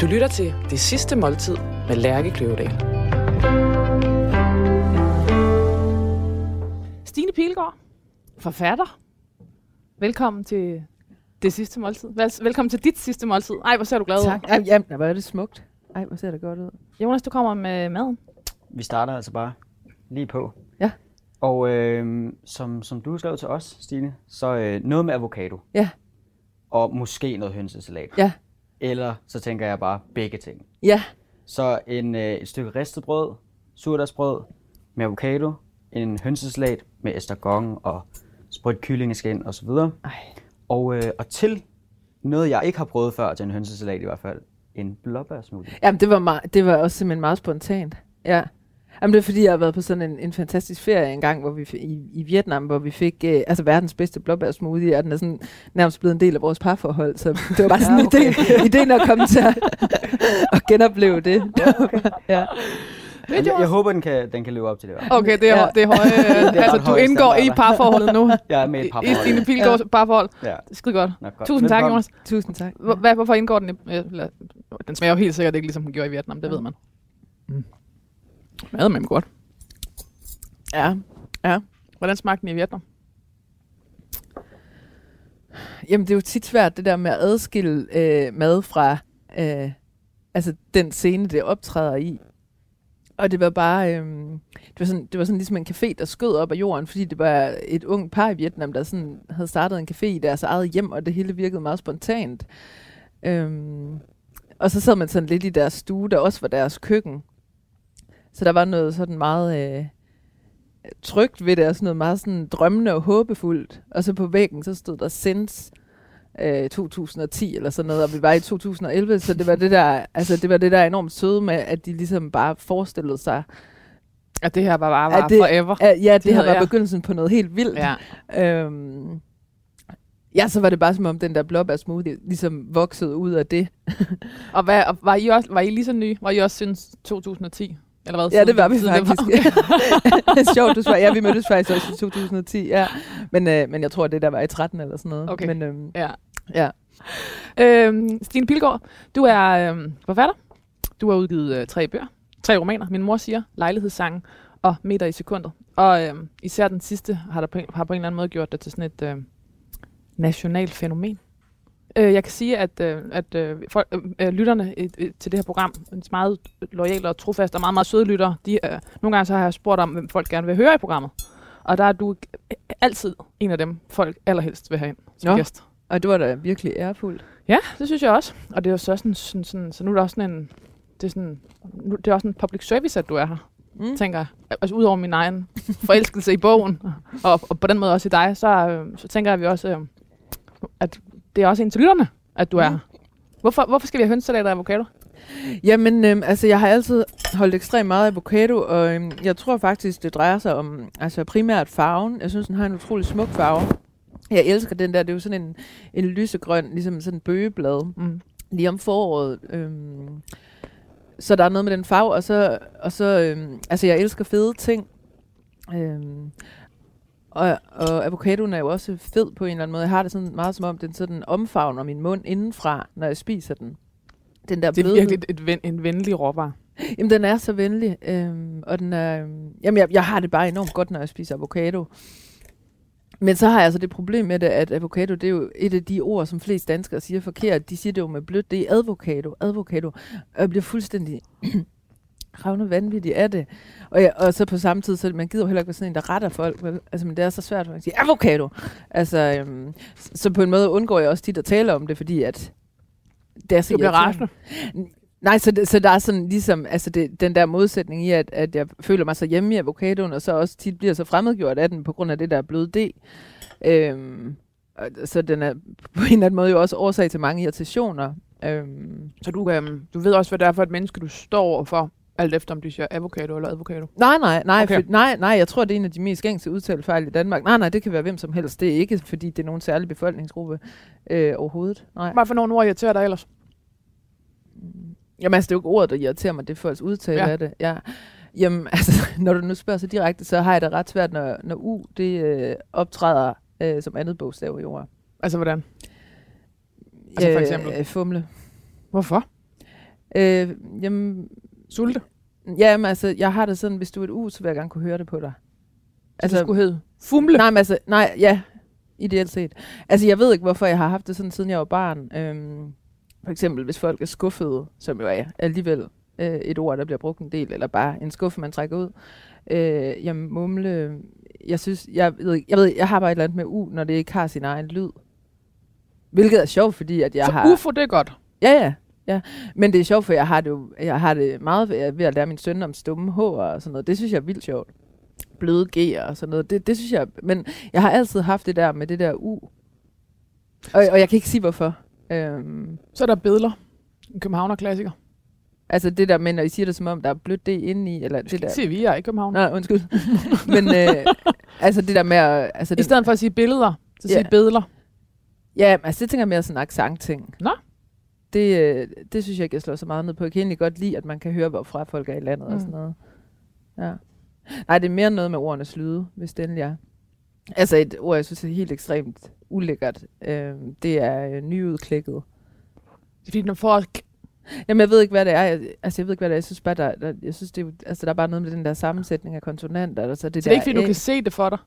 Du lytter til Det Sidste Måltid med Lærke Kløvedal. Stine Pilgaard, forfatter. Velkommen til Det Sidste Måltid. Vel- Velkommen til dit sidste måltid. Ej, hvor ser du glad ud. Tak. Ej, jamen, hvor er det smukt. Ej, hvor ser det godt ud. Jonas, du kommer med maden. Vi starter altså bare lige på. Ja. Og øh, som, som du skrev til os, Stine, så øh, noget med avocado. Ja. Og måske noget hønsesalat. Ja. Eller så tænker jeg bare begge ting. Ja, Så en, øh, et stykke ristet brød, surdagsbrød med avocado, en hønsesalat med estragon og sprødt kyllingeskin osv. Ej. Og, øh, og til noget, jeg ikke har prøvet før til en hønsesalat i hvert fald, en blåbærsmoothie. jamen, det var, meget, det var også simpelthen meget spontant. Ja. Jamen, det er fordi, jeg har været på sådan en, en fantastisk ferie engang, hvor vi i, i Vietnam, hvor vi fik øh, altså verdens bedste blåbærsmoothie, og den er sådan nærmest blevet en del af vores parforhold, så det var bare sådan Ja, en okay. idé, ideen at komme til at, at genopleve det. Ja, okay. ja. Jeg, jeg håber, den kan, den kan leve op til det. Okay, det er, Ja. ja. det er høje. ret altså, du høje indgår i parforholdet nu. Jeg er med i et I, par I Stine Pilgaards parforhold. Ja, Skide godt. godt. Tusind tak. Jonas. Tusind tak. Hvor- hvorfor indgår den i... Eller, den smager jo helt sikkert ikke, ligesom den gjorde i Vietnam. Det ved man. Mm. Mad med godt. Ja, ja. Hvordan smagte den i Vietnam? Jamen, det er jo tit svært, det der med at adskille øh, mad fra øh, altså den scene, det optræder i. Og det var bare, øh, det, var sådan, det var sådan ligesom en café, der skød op af jorden, fordi det var et ung par i Vietnam, der sådan havde startet en café i deres eget hjem, og det hele virkede meget spontant. Øhm, og så sad man sådan lidt i deres stue, der også var deres køkken. Så der var noget sådan meget øh, trygt ved det, og sådan noget meget sådan drømmende og håbefuldt. Og så på væggen, så stod der Sense øh, 2010 eller sådan noget, og vi var i 2011, så det var det der, altså det var det der enormt søde med, at de ligesom bare forestillede sig, At det her bare var, var At det- forever. at ja, det, De her var ja. begyndelsen på noget helt vildt. Ja. Øhm, ja, så var det bare som om den der blåbærsmoothie ligesom voksede ud af det. Og, hvad, og var, I også, var I lige så nye? Var I også siden 2010? Eller hvad? Ja, det var vi faktisk. det er sjovt, du svarer. Ja, vi mødtes faktisk også i 2010, ja. Men, øh, men jeg tror, det der var i 13 eller sådan noget. Okay. Men, øhm, Ja. Ja. Øhm, Stine Pilgaard, du er øhm, forfatter. Du har udgivet øh, tre bøger. Tre romaner. Min mor siger, lejlighedssangen og meter i sekundet. Og øhm, især den sidste har, der på, har på en eller anden måde gjort det til sådan et øhm, nationalt fænomen. Øh, jeg kan sige, at, øh, at øh, folk, øh, øh, lytterne øh, til det her program, en meget lojale og trofaste og meget, meget søde lyttere, de, øh, nogle gange så har jeg spurgt om, hvem folk gerne vil høre i programmet. Og der er du altid en af dem, folk allerhelst vil have ind som Nå. gæst. og det var da virkelig ærefuldt. Ja, det synes jeg også. Og det er jo så sådan, sådan, sådan så nu er der også sådan en, det er sådan, nu, det er også en public service, at du er her, Mm. tænker jeg. Altså udover min egen forelskelse i bogen, og, og på den måde også i dig, så, øh, så tænker jeg, at vi også, øh, at det er også en til lytterne, at du er Mm. Hvorfor, hvorfor skal vi have hønsesalat og avocado? Jamen, øhm, altså, jeg har altid holdt ekstremt meget af avocado, og øhm, jeg tror faktisk, det drejer sig om altså primært farven. Jeg synes, den har en utrolig smuk farve. Jeg elsker den der, det er jo sådan en, en lysegrøn, ligesom sådan en bøgeblad, Mm. lige om foråret. Øhm, så der er noget med den farve, og så, og så øhm, altså, jeg elsker fede ting. Øhm, og, og avocadoen er jo også fed på en eller anden måde. Jeg har det sådan meget som om, den sådan omfavner min mund indenfra, når jeg spiser den. Den der Det er blødhed. virkelig et, ven, en venlig råvar. Jamen, den er så venlig, øhm, og den er, jamen, jeg, jeg har det bare enormt godt, når jeg spiser avocado. Men så har jeg altså det problem med det, at avocado, det er jo et af de ord, som flest danskere siger forkert. De siger det jo med blødt, det er advocado, advocado. Og jeg bliver fuldstændig ravne vanvittig af det. Og, jeg, og så på samme tid, så man gider jo heller ikke være sådan en, der retter folk. vel? Altså, men det er så svært, at man siger avocado. Altså, øhm, så, på en måde undgår jeg også tit at tale om det, fordi at det er så Du bliver rasende. Nej, så, det, så der er sådan ligesom, altså det, den der modsætning i, at, at jeg føler mig så hjemme i avocadoen, og så også tit bliver så fremmedgjort af den, på grund af det der bløde D. Øhm, så den er på en eller anden måde jo også årsag til mange irritationer. Øhm, Så du, øhm, du ved også, hvad det er for et menneske, du står overfor, alt efter om de siger avocado eller avocado. nej, nej, nej, Okay. for, nej, nej, jeg tror, det er en af de mest gængse udtalefejl i Danmark. Nej, nej, det kan være hvem som helst. Det er ikke, fordi det er nogen særlig befolkningsgruppe øh, overhovedet. Nej. Hvad for nogle ord irriterer dig ellers? Jamen altså, det er jo ikke ordet, der irriterer mig, det er folks udtale Ja. af det. Ja. Jamen altså, når du nu spørger så direkte, så har jeg det ret svært, når, når U det øh, optræder øh, som andet bogstav i ord. Altså hvordan? Altså for eksempel? Øh, fumle. Hvorfor? Øh, jamen, Sulte. jamen, altså, jeg har det sådan, hvis du er et u, så vil jeg gerne kunne høre det på dig. Altså, det skulle hedde Fumle. Nej, men altså, nej, ja, ideelt set. Altså, jeg ved ikke, hvorfor jeg har haft det sådan, siden jeg var barn. Øhm, for eksempel, hvis folk er skuffede, som jo er alligevel øh, et ord, der bliver brugt en del, eller bare en skuffe, man trækker ud. Øh, jamen, mumle, jeg synes, jeg ved, jeg ved, jeg har bare et eller andet med u, når det ikke har sin egen lyd. Hvilket er sjovt, fordi at jeg så har... UFO, det er godt. Ja, ja. Ja, men det er sjovt, for jeg har det, jo, jeg har det meget ved, ved at lære min søn om stumme H og sådan noget. Det synes jeg er vildt sjovt. Bløde G'er og sådan noget. Det, det synes jeg, men jeg har altid haft det der med det der U. Og, og jeg kan ikke sige hvorfor. Øhm, Så er der Bedler. En københavner-klassiker. altså det der med, når I siger det som om, der er blødt D inde i, eller det Det der. siger vi, er ikke københavner. Nej, undskyld. men øh, altså det der med at... Altså I det, stedet for at sige billeder, så Ja. sige bedler. Ja, altså det tænker jeg mere sådan en accent-ting. Nå. Det, øh, det synes jeg ikke, jeg slår så meget ned på. Jeg kan egentlig godt lide, at man kan høre, hvorfra folk er i landet mm. og sådan noget. Ja. Nej, det er mere noget med ordenes lyde, hvis endelig er. Altså et ord, jeg synes er helt ekstremt ulækkert. Øh, det er øh, nyudklækket. Det er fordi, når folk... Jamen, jeg ved ikke, hvad det er. Jeg, altså, jeg ved ikke, hvad det er. Jeg synes bare, der, der, jeg synes, det, er altså, der er bare noget med den der sammensætning af konsonanter. Altså, det, Så det er ikke, fordi der du kan se det for dig.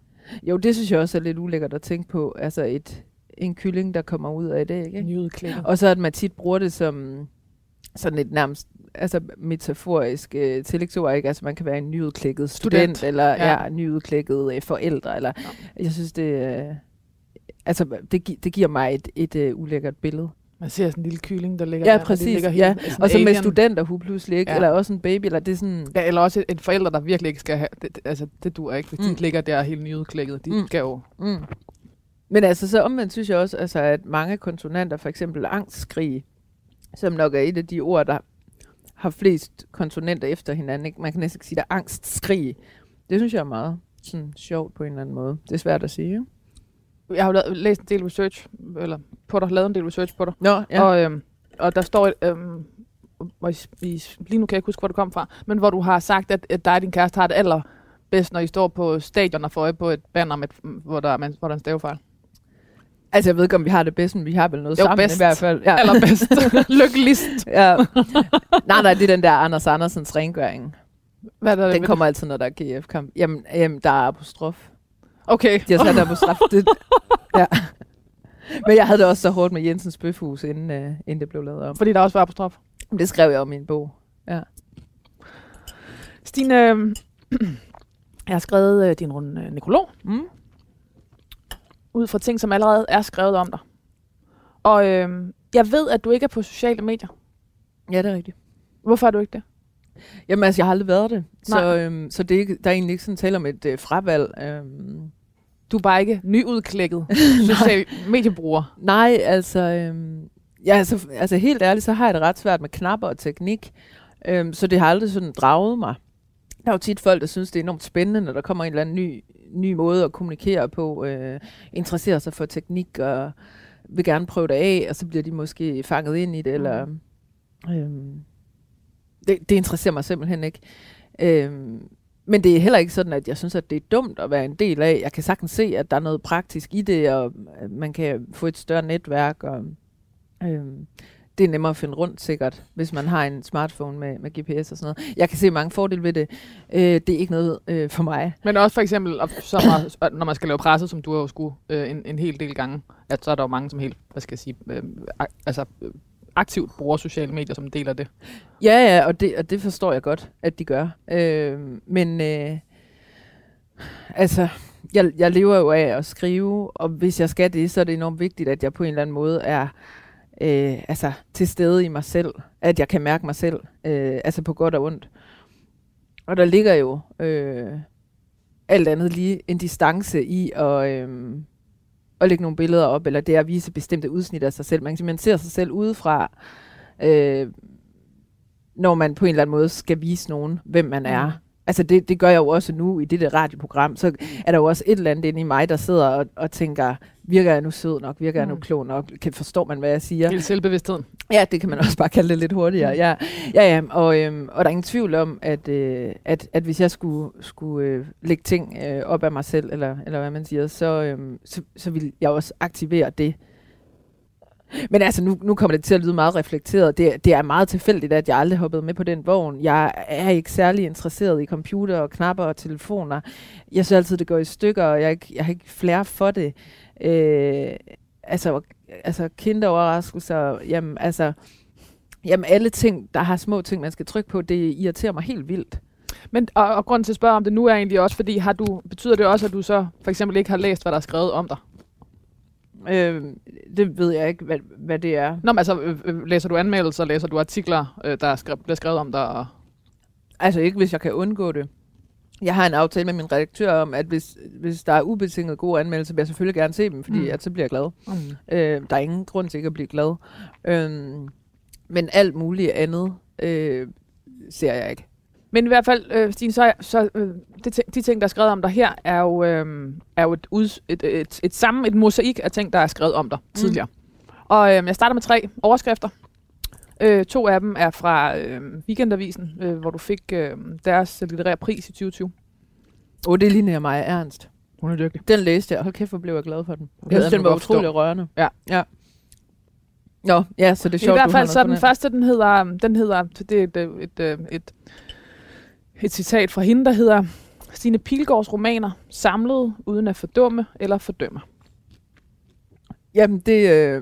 Jo, det synes jeg også er lidt ulækkert at tænke på. Altså et, en kylling, der kommer ud af det, ikke? Nyudklækket. Og så at man tit bruger det som sådan et nærmest altså metaforisk øh, tillægsord, ikke? Altså man kan være en nyudklækket student, Student. eller ja. Ja. Ja, nyudklækket øh, forældre, eller jeg synes det, øh, altså det, gi- det giver mig et, et øh, ulækkert billede. Man ser sådan en lille kylling, der ligger Ja, der, præcis, ligger ja. helt- Og så med alien. studenterhue pludselig, ikke? Ja. Ja. Eller også en baby, eller det er sådan, Ja, eller også et forælder, der virkelig ikke skal have... Det, det, altså, det dur ikke, hvis mm. De ligger der helt nyudklækket. De mm. skal jo... Mm. Men altså, så omvendt synes jeg også, altså, at mange konsonanter, for eksempel angstskrig, som nok er et af de ord, der har flest konsonanter efter hinanden. Ikke? Man kan næsten ikke sige, der er angstskrig. Det synes jeg er meget sådan, sjovt på en eller anden måde. Det er svært at sige. Ikke? Jeg har jo lavet, læst en del research, eller på dig, lavet en del research på dig. Nå, ja. Og, øhm, og der står, øhm, hvor I, I, lige nu kan jeg ikke huske, hvor det kom fra, men hvor du har sagt, at, at dig og din kæreste har det allerbedst, når I står på stadion og får øje på et banner, med, hvor, der, er- med, hvor der er en stavefejl. Altså, jeg ved ikke, om vi har det bedst, men vi har vel noget Jo, sammen bedst. i hvert fald. Ja. Allerbedst. Lykkeligst. ja. nej, nej, det er den der Anders Andersens rengøring. Hvad er der Den ved kommer altid, når der er GF-kamp. Jamen, jamen, der er apostrof. det? Okay. De har sat der apostrof. Det, ja. Men jeg havde det også så hårdt med Jensens Bøfhus, inden, uh, inden det blev lavet om. Fordi der også var apostrof. Det skrev jeg om i en bog. Stine, øhm, jeg har skrevet øh, din runde øh, nekrolog, Mm. Ud fra ting, som allerede er skrevet om dig. Og øhm, jeg ved, at du ikke er på sociale medier. Ja, det er rigtigt. Hvorfor er du ikke det? Jamen altså, jeg har aldrig været det. Så, øhm, så det er ikke, der er egentlig ikke sådan tale om et øh, fravalg. Øhm, Du er bare ikke nyudklækket social mediebruger. nej, altså, øhm, ja, altså, altså helt ærligt, så har jeg det ret svært med knapper og teknik. Øhm, så det har aldrig sådan draget mig. Der er jo tit folk, der synes, det er enormt spændende, når der kommer en eller anden ny, ny måde at kommunikere på, øh, interesserer sig for teknik og vil gerne prøve det af, og så bliver de måske fanget ind i det, eller... Øhm, det, det interesserer mig simpelthen ikke. Øhm, men det er heller ikke sådan, at jeg synes, at det er dumt at være en del af. Jeg kan sagtens se, at der er noget praktisk i det, og man kan få et større netværk, og øhm, det er nemmere at finde rundt sikkert, hvis man har en smartphone med, med GPS og sådan noget. Jeg kan se mange fordele ved det. Øh, det er ikke noget øh, for mig. Men også for eksempel, at når man skal lave presse, som du har jo skulle øh, en, en hel del gange, at så er der jo mange, som helt, hvad skal jeg sige, øh, altså, øh, aktivt bruger sociale medier som en del af det. Ja, ja, og det, og det forstår jeg godt, at de gør. Øh, men øh, altså, jeg, jeg lever jo af at skrive, og hvis jeg skal det, så er det enormt vigtigt, at jeg på en eller anden måde er øh, altså, til stede i mig selv. At jeg kan mærke mig selv, øh, altså på godt og ondt. Og der ligger jo øh, alt andet lige en distance i at, øh, at lægge nogle billeder op, eller det at vise bestemte udsnit af sig selv. Man, man ser sig selv udefra, øh, når man på en eller anden måde skal vise nogen, hvem man er. Mm. Altså det, det gør jeg jo også nu i det der radioprogram. Så er der jo også et eller andet inde i mig, der sidder og, og tænker, virker jeg nu sød nok? Virker jeg nu Mm. klog nok? Kan, forstår man, hvad jeg siger? Hele selvbevidstheden. Ja, det kan man også bare kalde det lidt hurtigere. Ja, ja, ja og, øhm, og der er ingen tvivl om, at, øh, at, at hvis jeg skulle, skulle øh, lægge ting øh, op af mig selv, eller, eller hvad man siger, så, øhm, så, så vil jeg også aktivere det. Men altså, nu, nu kommer det til at lyde meget reflekteret. Det, det er meget tilfældigt, at jeg aldrig hoppede med på den vogn. Jeg er ikke særlig interesseret i computer og knapper og telefoner. Jeg synes altid, det går i stykker, og jeg, jeg har ikke flere for det. Øh, altså, altså kinderoverraskelser, jamen, altså, jamen alle ting, der har små ting, man skal trykke på, det irriterer mig helt vildt. Men, og, og grunden til at spørge om det nu er egentlig også, fordi har du, betyder det også, at du så for eksempel ikke har læst, hvad der er skrevet om dig? Øh, det ved jeg ikke, hvad, hvad det er. Nå, men altså, øh, øh, læser du anmeldelser, læser du artikler, øh, der er skrevet, bliver skrevet om dig? Altså ikke, hvis jeg kan undgå det. Jeg har en aftale med min redaktør om, at hvis, hvis der er ubetinget gode anmeldelser, vil jeg selvfølgelig gerne se dem, fordi Mm. mm. at så bliver jeg glad. Mm. Øh, der er ingen grund til ikke at blive glad. Øh, men alt muligt andet øh, ser jeg ikke. Men i hvert fald, øh, Stine, så, så øh, det, de ting, der er skrevet om dig her, er jo, øh, er jo et, ud, et, et, et, et samme, et mosaik af ting, der er skrevet om dig mm. tidligere. Og øh, jeg starter med tre overskrifter. Øh, to af dem er fra øh, Weekendavisen, øh, hvor du fik øh, deres litterære pris i 2020. Åh, oh, det ligner mig ernst. Hun er dygtig. Den læste jeg. Hold kæft, hvor blev jeg glad for den. Det Jeg synes, den var utrolig rørende. Ja. ja. Nå, ja, så det er I sjovt, hvert du har fald så den første, den hedder, den hedder det er et, øh, et, et, et, et citat fra hende, der hedder Stine Pilgaards romaner, samlet uden at fordumme eller fordømme. Jamen, det, øh,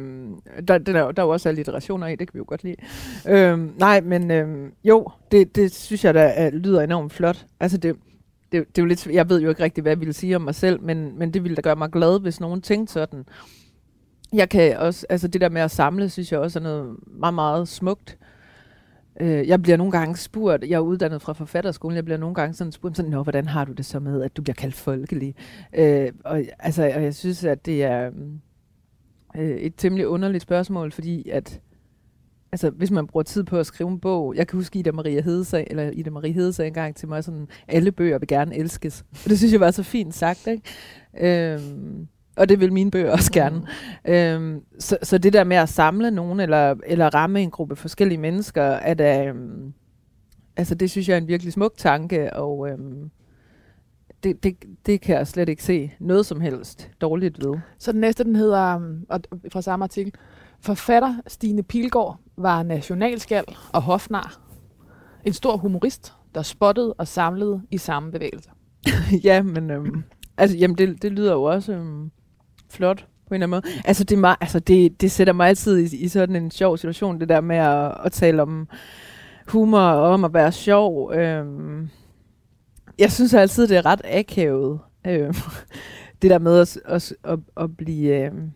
der, den er, der er jo også alliterationer i, det kan vi jo godt lide. Øh, nej, men øh, jo, det, det synes jeg, da er, lyder enormt flot. Altså, det, det, det er jo lidt, jeg ved jo ikke rigtig, hvad jeg ville sige om mig selv, men, men det ville da gøre mig glad, hvis nogen tænkte sådan. Jeg kan også, altså det der med at samle, synes jeg også er noget meget, meget smukt. Øh, jeg bliver nogle gange spurgt, jeg er uddannet fra forfatterskolen, jeg bliver nogle gange sådan spurgt, sådan, Nå, hvordan har du det så med, at du bliver kaldt folkelig? Øh, og, altså, og jeg synes, at det er øh, øh et temmelig underligt spørgsmål, fordi at altså, hvis man bruger tid på at skrive en bog, jeg kan huske Ida Maria Hedesag, eller Ida Marie Hedesag engang til mig, sådan, alle bøger vil gerne elskes. Og det synes jeg var så fint sagt, ikke? Øhm, og det vil mine bøger også gerne. Mm. Øhm, så, så det der med at samle nogen, eller, eller ramme en gruppe forskellige mennesker, er da, øhm, altså det synes jeg er en virkelig smuk tanke, og øhm, det, det, det kan jeg slet ikke se noget som helst dårligt ved. Så den næste, den hedder, um, og fra samme artikel, Forfatter Stine Pilgaard var nationalskald og hofnar. En stor humorist, der spottede og samlede i samme bevægelse. ja, men øhm, altså, jamen, det, det lyder jo også øhm, flot på en eller anden måde. Altså, det, er meget, altså det, det sætter mig altid i, i sådan en sjov situation, det der med at, at tale om humor og om at være sjov. Øhm, jeg synes altid, det er ret akavet. Øhm, det der med at, at, at, at blive øhm,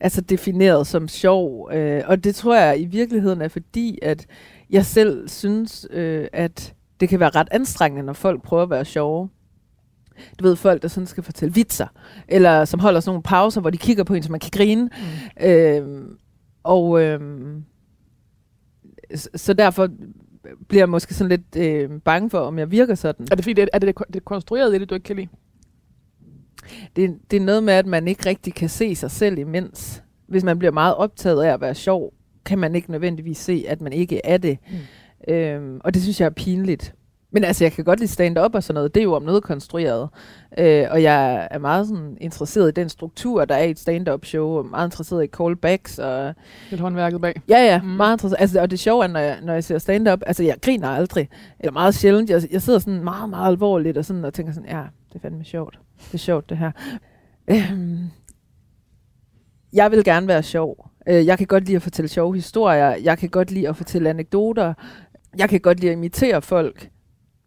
altså defineret som sjov. Øh, og det tror jeg i virkeligheden er fordi, at jeg selv synes, øh, at det kan være ret anstrengende, når folk prøver at være sjove. Du ved, folk, der sådan skal fortælle vitser, eller som holder sådan nogle pauser, hvor de kigger på en, så man kan grine. Mm. Øhm, og s- så derfor bliver jeg måske sådan lidt øh, bange for, om jeg virker sådan. Er det fordi, det, er det, det konstruerede i det, du ikke kan lide? Det, det er noget med, at man ikke rigtig kan se sig selv imens. Hvis man bliver meget optaget af at være sjov, kan man ikke nødvendigvis se, at man ikke er det. Mm. Øhm, og det synes jeg er pinligt. Men altså, jeg kan godt lide stand-up og sådan noget. Det er jo om noget konstrueret. Øh, og jeg er meget sådan, interesseret i den struktur, der er i et stand-up show. Og meget interesseret i callbacks. Og Lidt håndværket bag. ja, ja, Mm. mm. meget interesseret. Altså, og det sjove er, når jeg, når jeg ser stand-up, altså jeg griner aldrig. Eller meget sjældent. Jeg, jeg sidder sådan meget, meget alvorligt og, sådan, og tænker sådan, ja, det er fandme sjovt. Det er sjovt, det her. Øhm, jeg vil gerne være sjov. Øh, jeg kan godt lide at fortælle sjove historier. Jeg kan godt lide at fortælle anekdoter. Jeg kan godt lide at imitere folk.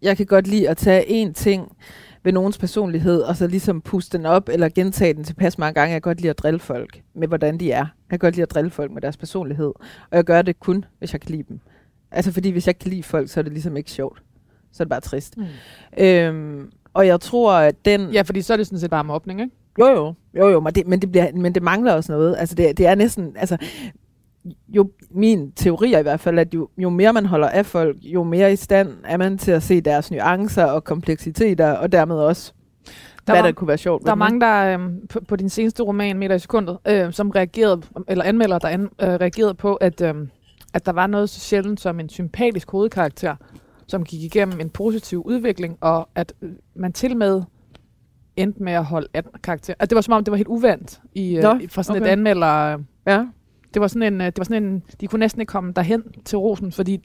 Jeg kan godt lide at tage én ting ved nogens personlighed, og så ligesom puste den op, eller gentage den tilpas mange gange. Jeg kan godt lide at drille folk med, hvordan de er. Jeg kan godt lide at drille folk med deres personlighed. Og jeg gør det kun, hvis jeg kan lide dem. Altså fordi, hvis jeg ikke kan lide folk, så er det ligesom ikke sjovt. Så er det bare trist. Mm. Øhm, og jeg tror, at den... Ja, fordi så er det sådan set bare mobning, ikke? Jo, jo, jo, jo men, det, men, det bliver, men det mangler også noget. Altså, det, det er næsten, altså, jo, min teori er i hvert fald, at jo, jo mere man holder af folk, jo mere i stand er man til at se deres nuancer og kompleksiteter, og dermed også, Der hvad var- der kunne være sjovt. Der er mange, der øh, på, på din seneste roman, Meter i sekundet, øh, som reagerede, eller anmelder, der an, øh, reagerede på, at, øh, at der var noget så sjældent som en sympatisk hovedkarakter, som gik igennem en positiv udvikling, og at øh, man til med endte med at holde af karakter. At det var som om, det var helt uvandt i, øh, Nå, fra sådan okay. et anmelder, Ja. Det var sådan en, øh, det var sådan en, de kunne næsten ikke komme derhen til rosen, fordi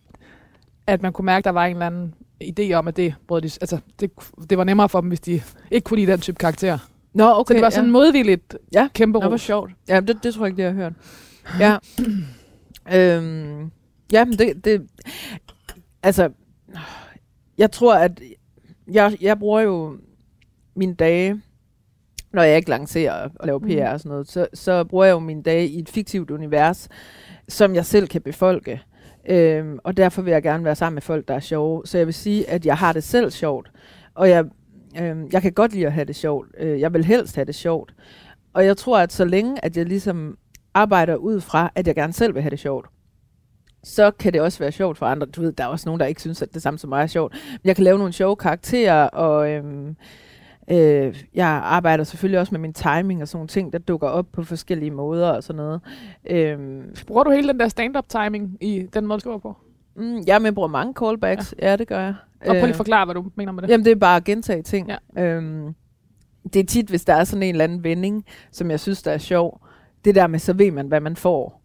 at man kunne mærke, at der var en eller anden idé om, at det, brød de, altså, det, det var nemmere for dem, hvis de ikke kunne lide den type karakter. Nå, okay. Så det var sådan ja. modvilligt Ja, kæmpe Nå, hvor sjovt. Ja, det, det tror jeg ikke, det har jeg hørt. Ja. øhm, ja, men det, det... Altså, jeg tror, at... Jeg, jeg bruger jo mine dage, når jeg ikke lancerer og laver PR og sådan noget, så, så bruger jeg jo mine dage i et fiktivt univers, som jeg selv kan befolke. Øhm, og derfor vil jeg gerne være sammen med folk, der er sjove. Så jeg vil sige, at jeg har det selv sjovt. Og jeg, øhm, jeg kan godt lide at have det sjovt. Øh, jeg vil helst have det sjovt. Og jeg tror, at så længe, at jeg ligesom arbejder ud fra, at jeg gerne selv vil have det sjovt, så kan det også være sjovt for andre. Du ved, der er også nogen, der ikke synes, at det samme som mig er sjovt. Men jeg kan lave nogle sjove karakterer, og øhm, øh, jeg arbejder selvfølgelig også med min timing og sådan nogle ting, der dukker op på forskellige måder og sådan noget. Øhm, Bruger du hele den der stand-up timing i den måde, du skriver på? mm, jeg er med, bruger mange callbacks. Ja, ja det gør jeg. Og prøv lige Øh, at forklare, hvad du mener med det. Jamen, det er bare at gentage ting. Ja. Øhm, det er tit, hvis der er sådan en eller anden vending, som jeg synes, der er sjov. Det der med, så ved man, hvad man får.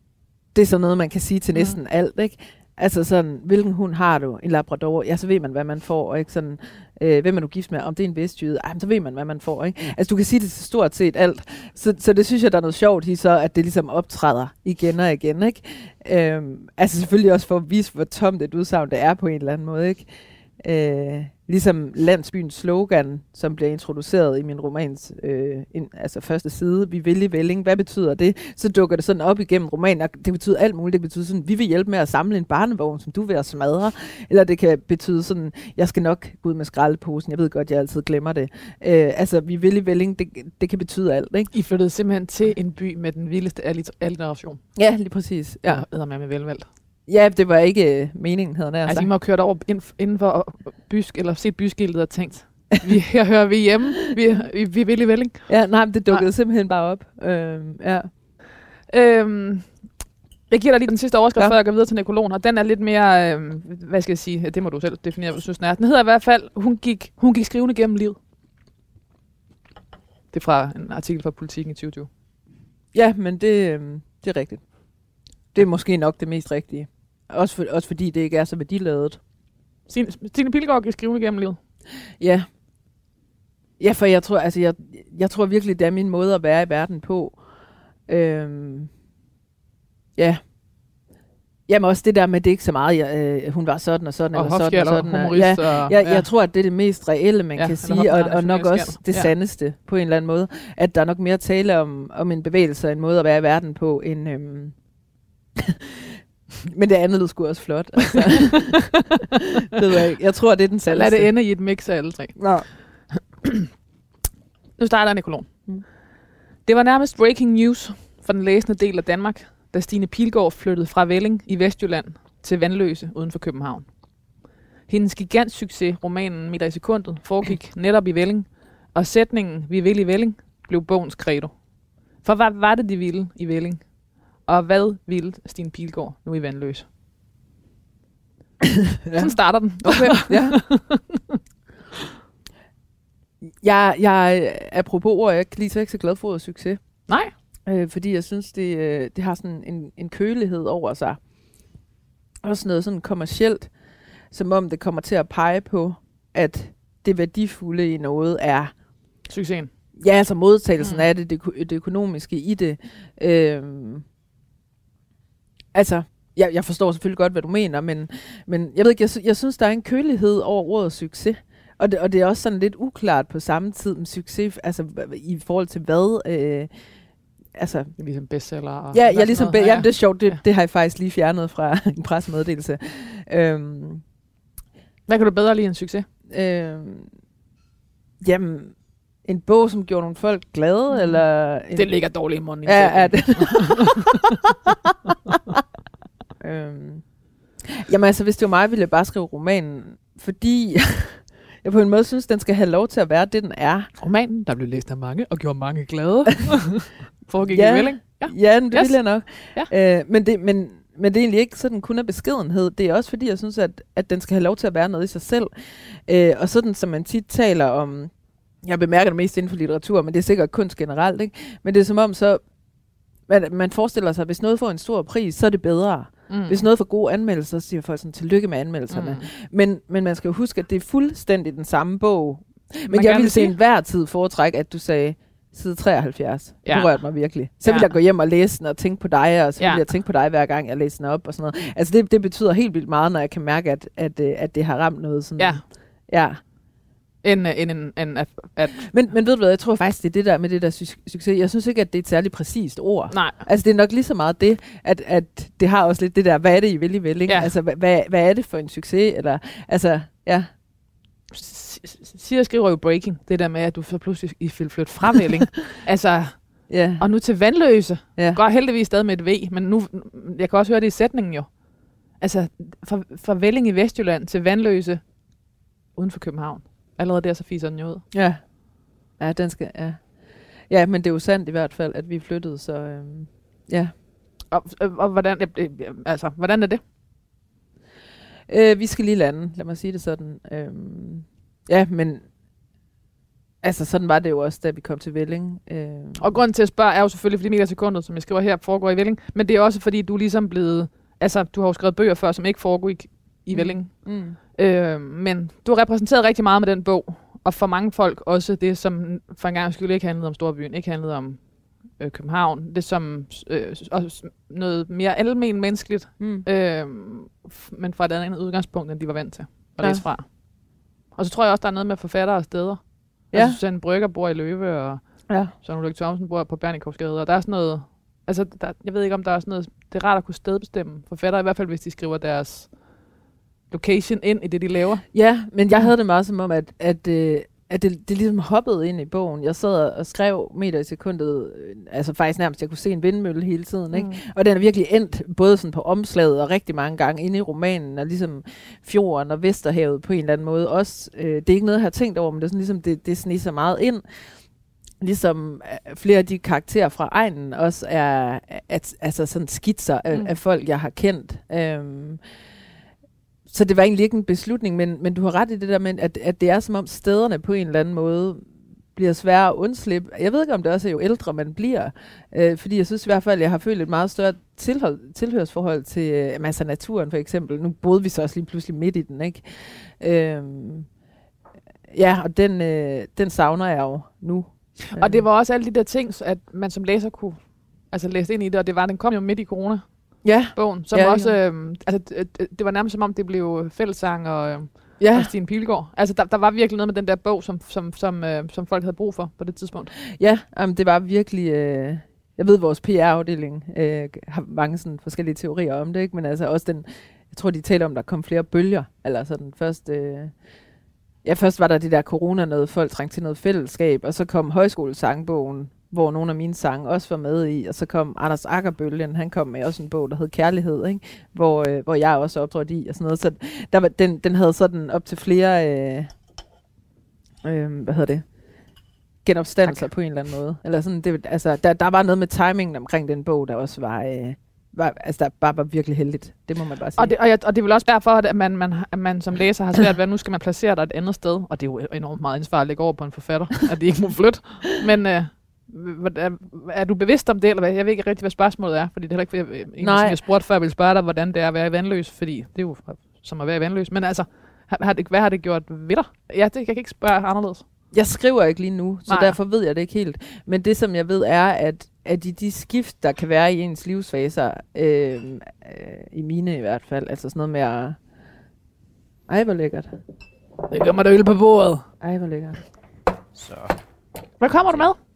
Det er sådan noget, man kan sige til Mhm. næsten mm. alt, ikke? Altså sådan, hvilken hund har du? En labrador? Ja, så ved man, hvad man får, og ikke sådan, øh, hvem er du gift med? Om det er en vestjyde? Ej, men så ved man, hvad man får, ikke? Mm. Altså, du kan sige det til stort set alt. Så, så det synes jeg, der er noget sjovt i så, at det ligesom optræder igen og igen, ikke? Øhm, altså selvfølgelig også for at vise, hvor tomt et udsagn det er på en eller anden måde, ikke? Øh, ligesom landsbyens slogan, som bliver introduceret i min romans øh, ind, altså første side, vi vil i Velling, hvad betyder det? Så dukker det sådan op igennem romanen, og det betyder alt muligt. Det betyder sådan, vi vil hjælpe med at samle en barnevogn, som du ved at smadre. Eller det kan betyde sådan, jeg skal nok gå ud med skraldeposen, jeg ved godt, jeg altid glemmer det. Øh, altså, vi vil i Velling, det, det kan betyde alt, ikke? I flyttede simpelthen til en by med den vildeste allit- alliteration. Ja, lige præcis. Ja, Ja. med med velvalgt. Ja det var ikke øh, meningen, havde jeg Altså, I sagt. må have kørt over ind, inden for bysk, eller set byskiltet og tænkt, vi, her hører vi hjemme, vi, vi, vi vil i Velling. Ja, nej, men det dukkede Nej. simpelthen bare op. Øh, ja. Øhm, jeg giver dig lige den sidste overskrift, Ja. ja. før jeg går videre til nekrologen, og den er lidt mere, øhm, hvad skal jeg sige, det må du selv definere, hvad du synes, den er. Den hedder i hvert fald, hun gik, hun gik skrivende gennem livet. Det er fra en artikel fra Politiken i 2020. Ja, men det, øhm, det er rigtigt. Det er måske nok det mest rigtige. Også, for, også fordi det ikke er så værdiladet. Stine, Pilgaard gik skrivende gennem livet. Ja. Ja, for jeg tror, altså jeg, jeg tror virkelig, det er min måde at være i verden på. Øhm, ja. Jamen også det der med, det ikke så meget, jeg, øh, hun var sådan og sådan, Og eller sådan og sådan. og-. Ja, og, jeg, jeg tror, at det er det mest reelle, man Ja, kan sige, og, og nok også det Ja. sandeste på en eller anden måde. At der er nok mere tale om, om en bevægelse og en måde at være i verden på, end... Øhm, men det andet lød sgu også flot. Altså. det ved jeg ikke. Jeg tror, det er den sandeste. lad det ende i et mix af alle tre. Nå. Nu starter Nikolon. Mm. Det var nærmest breaking news for den læsende del af Danmark, da Stine Pilgaard flyttede fra Velling i Vestjylland til Vandløse uden for København. Hendes gigantsucces, romanen Meter i sekundet, foregik netop i Velling, og sætningen Vi vil i Velling blev bogens credo. For hvad var det, de ville i Velling? Og hvad ville Stine Pilgaard nu i Vandløse? Ja. Sådan starter den. Okay, ja. jeg, jeg, apropos ord, jeg er lige så ikke så glad for succes. Nej, Øh, fordi jeg synes, det, øh, det har sådan en, en kølighed over sig. Også noget sådan kommercielt, som om det kommer til at pege på, at det værdifulde i noget er, succesen. ja, altså modtagelsen Mm. af det, det, det økonomiske i det. Øhm, altså, jeg, jeg forstår selvfølgelig godt, hvad du mener, men, men jeg ved ikke, jeg, jeg synes, der er en kølighed over ordet succes. Og det, og det er også sådan lidt uklart på samme tid med succes, altså i forhold til hvad, øh, altså Ligesom bestseller. Og Ja, ja for ligesom, be- jamen, det er sjovt, det, Ja. det har jeg faktisk lige fjernet fra en pressemeddelelse. Øhm, Hvad kan du bedre lide end succes? øhm, jamen, en bog, som gjorde nogle folk glade, Mm. eller... En, Det ligger dårligt i munden. Ja, ja, det. øhm, jamen altså, hvis det var mig, ville jeg bare skrive romanen, fordi jeg på en måde synes, den skal have lov til at være det, den er. Romanen, der blev læst af mange og gjorde mange glade. Foregik Ja. i Velling. Ja. Ja, det Yes. yes. vil jeg nok. Ja. Øh, men, det, men, men det er egentlig ikke sådan kun af beskedenhed. Det er også fordi, jeg synes, at, at den skal have lov til at være noget i sig selv. Øh, og sådan som man tit taler om, jeg bemærker det mest inden for litteratur, men det er sikkert kunst generelt, ikke? men det er som om så, man, man forestiller sig, at hvis noget får en stor pris, så er det bedre. Mm. Hvis noget får gode anmeldelser, så siger folk sådan, tillykke med anmeldelserne. Mm. Men, men man skal jo huske, at det er fuldstændig den samme bog. Men Man jeg ville til sige- enhver tid foretrække, at du sagde side 73. Ja. Det rørte mig virkelig. Så Ja. ville jeg gå hjem og læse den og tænke på dig, og så ville Ja. jeg tænke på dig hver gang, jeg læser den op og sådan noget. Altså det, det betyder helt vildt meget, når jeg kan mærke, at, at, øh, at det har ramt noget sådan. Ja, ja. End, øh, end, end, end at, at... Men, men ved du hvad, jeg tror faktisk, det er det der med det der su- succes. Jeg synes ikke, at det er et særligt præcist ord. Nej. Altså det er nok lige så meget det, at, at det har også lidt det der, hvad er det, I vil, I vil, ikke? Ja. Altså hvad, hvad, er det for en succes? Eller, altså, ja. Siger skriver jo breaking, det der med, at du så pludselig i flytte fra Velling. altså, Ja, og nu til Vandløse. ja. Går heldigvis stadig med et V, men nu, jeg kan også høre det i sætningen jo. Altså, fra, fra Velling i Vestjylland til Vandløse uden for København. Allerede der, så fiser den jo ud. Ja. Ja, den skal, ja. Ja, men det er jo sandt i hvert fald, at vi flyttede, så øhm, ja. Og, og, og hvordan, øh, øh, altså, hvordan er det? Øh, vi skal lige lande, lad mig sige det sådan. Øhm, ja, men altså sådan var det jo også, da vi kom til Velling. Øh, Og grunden til at spørge er jo selvfølgelig, fordi megasekundet, som jeg skriver her, foregår i Velling. Men det er også, fordi du er ligesom blevet... Altså, du har jo skrevet bøger før, som ikke foregår i, i Mm. Velling. mm. Øh, men du har repræsenteret rigtig meget med den bog. Og for mange folk også det, som for en gang skyld ikke handlede om Storbyen, ikke handlede om øh, København. Det som øh, også noget mere almen menneskeligt, Mm. øh, men fra et andet udgangspunkt, end de var vant til at Ja. læse fra. Og så tror jeg også, der er noget med forfattere og steder. Ja. Altså, Susanne Brygger bor i Løve, og Ja. Søren Ulrik Thomsen bor på Bernikovsgade, og der er sådan noget, altså der, jeg ved ikke, om der er sådan noget, det er rart at kunne stedbestemme forfattere, i hvert fald hvis de skriver deres location ind i det, de laver. Ja, men jeg havde det meget som om, at, at, øh, at det, det ligesom hoppede ind i bogen. Jeg sad og skrev meter i sekundet, øh, altså faktisk nærmest, jeg kunne se en vindmølle hele tiden, ikke? Mm. Og den er virkelig endt både sådan på omslaget og rigtig mange gange inde i romanen, og ligesom fjorden og Vesterhavet på en eller anden måde også. Øh, det er ikke noget, jeg har tænkt over, men det er sådan ligesom, det, det sniger sig meget ind. Ligesom øh, flere af de karakterer fra egnen også er at, altså sådan skitser af, mm. af folk, jeg har kendt. Øhm, så det var egentlig ikke en beslutning, men, men du har ret i det der med, at, at det er som om stederne på en eller anden måde bliver svære at undslippe. Jeg ved ikke, om det også er jo ældre man bliver, øh, fordi jeg synes i hvert fald, at jeg har følt et meget større tilhold, tilhørsforhold til øh, altså naturen for eksempel. Nu boede vi så også lige pludselig midt i den, ikke? Øhm, ja, og den, øh, den savner jeg jo nu. Og det var også alle de der ting, at man som læser kunne altså læse ind i det, og det var, den kom jo midt i corona, Ja, bogen, som Ja, også, øh, altså det, det var nærmest som om, det blev fællesang og, øh, ja, og Stine Pilgaard. Altså der, der var virkelig noget med den der bog, som, som, som, øh, som folk havde brug for på det tidspunkt. ja jamen, det var virkelig... Øh, jeg ved, at vores PR-afdeling øh, har mange sådan forskellige teorier om det, ikke? men altså også den... Jeg tror, de taler om, der kom flere bølger. Eller sådan først... Øh, ja, først var der det der corona noget, folk trængte til noget fællesskab, og så kom højskolesangbogen, hvor nogle af mine sange også var med i, og så kom Anders Ackerbølgen, han kom med også en bog, der hed Kærlighed, ikke? Hvor, øh, hvor jeg også optrådte i, og sådan noget. Så der var, den, den havde sådan op til flere, øh, øh, hvad hedder det, genopstandelser på en eller anden måde. Eller sådan, det, altså, der, der var noget med timingen omkring den bog, der også var, øh, var altså, der bare var virkelig heldigt. Det må man bare sige. Og det, og, jeg, og det er vel også derfor, at man, man, at man som læser har svært ved, at nu skal man placere dig et andet sted. Og det er jo enormt meget ansvar at lægge over på en forfatter, at de ikke må flytte. Men øh, hvordan- er du bevidst om det, eller hvad? Jeg ved ikke rigtig, hvad spørgsmålet er, fordi det er heller ikke, jeg, en, Nej. jeg spurgte før, vil spørge dig, hvordan det er at være vandløs, fordi det er jo som at være i vandløs. Men altså, har, har det, hvad har det gjort ved dig? Ja, det, jeg kan ikke spørge anderledes. Jeg skriver ikke lige nu, så. Nej. derfor ved jeg det ikke helt. Men det, som jeg ved, er, at, at i de skift, der kan være i ens livsfaser, øh, øh, i mine i hvert fald, altså sådan noget med at... Ej, hvor lækkert. Det gør mig da øl på bordet. Ej, hvor lækkert. Så. Hvad kommer du med?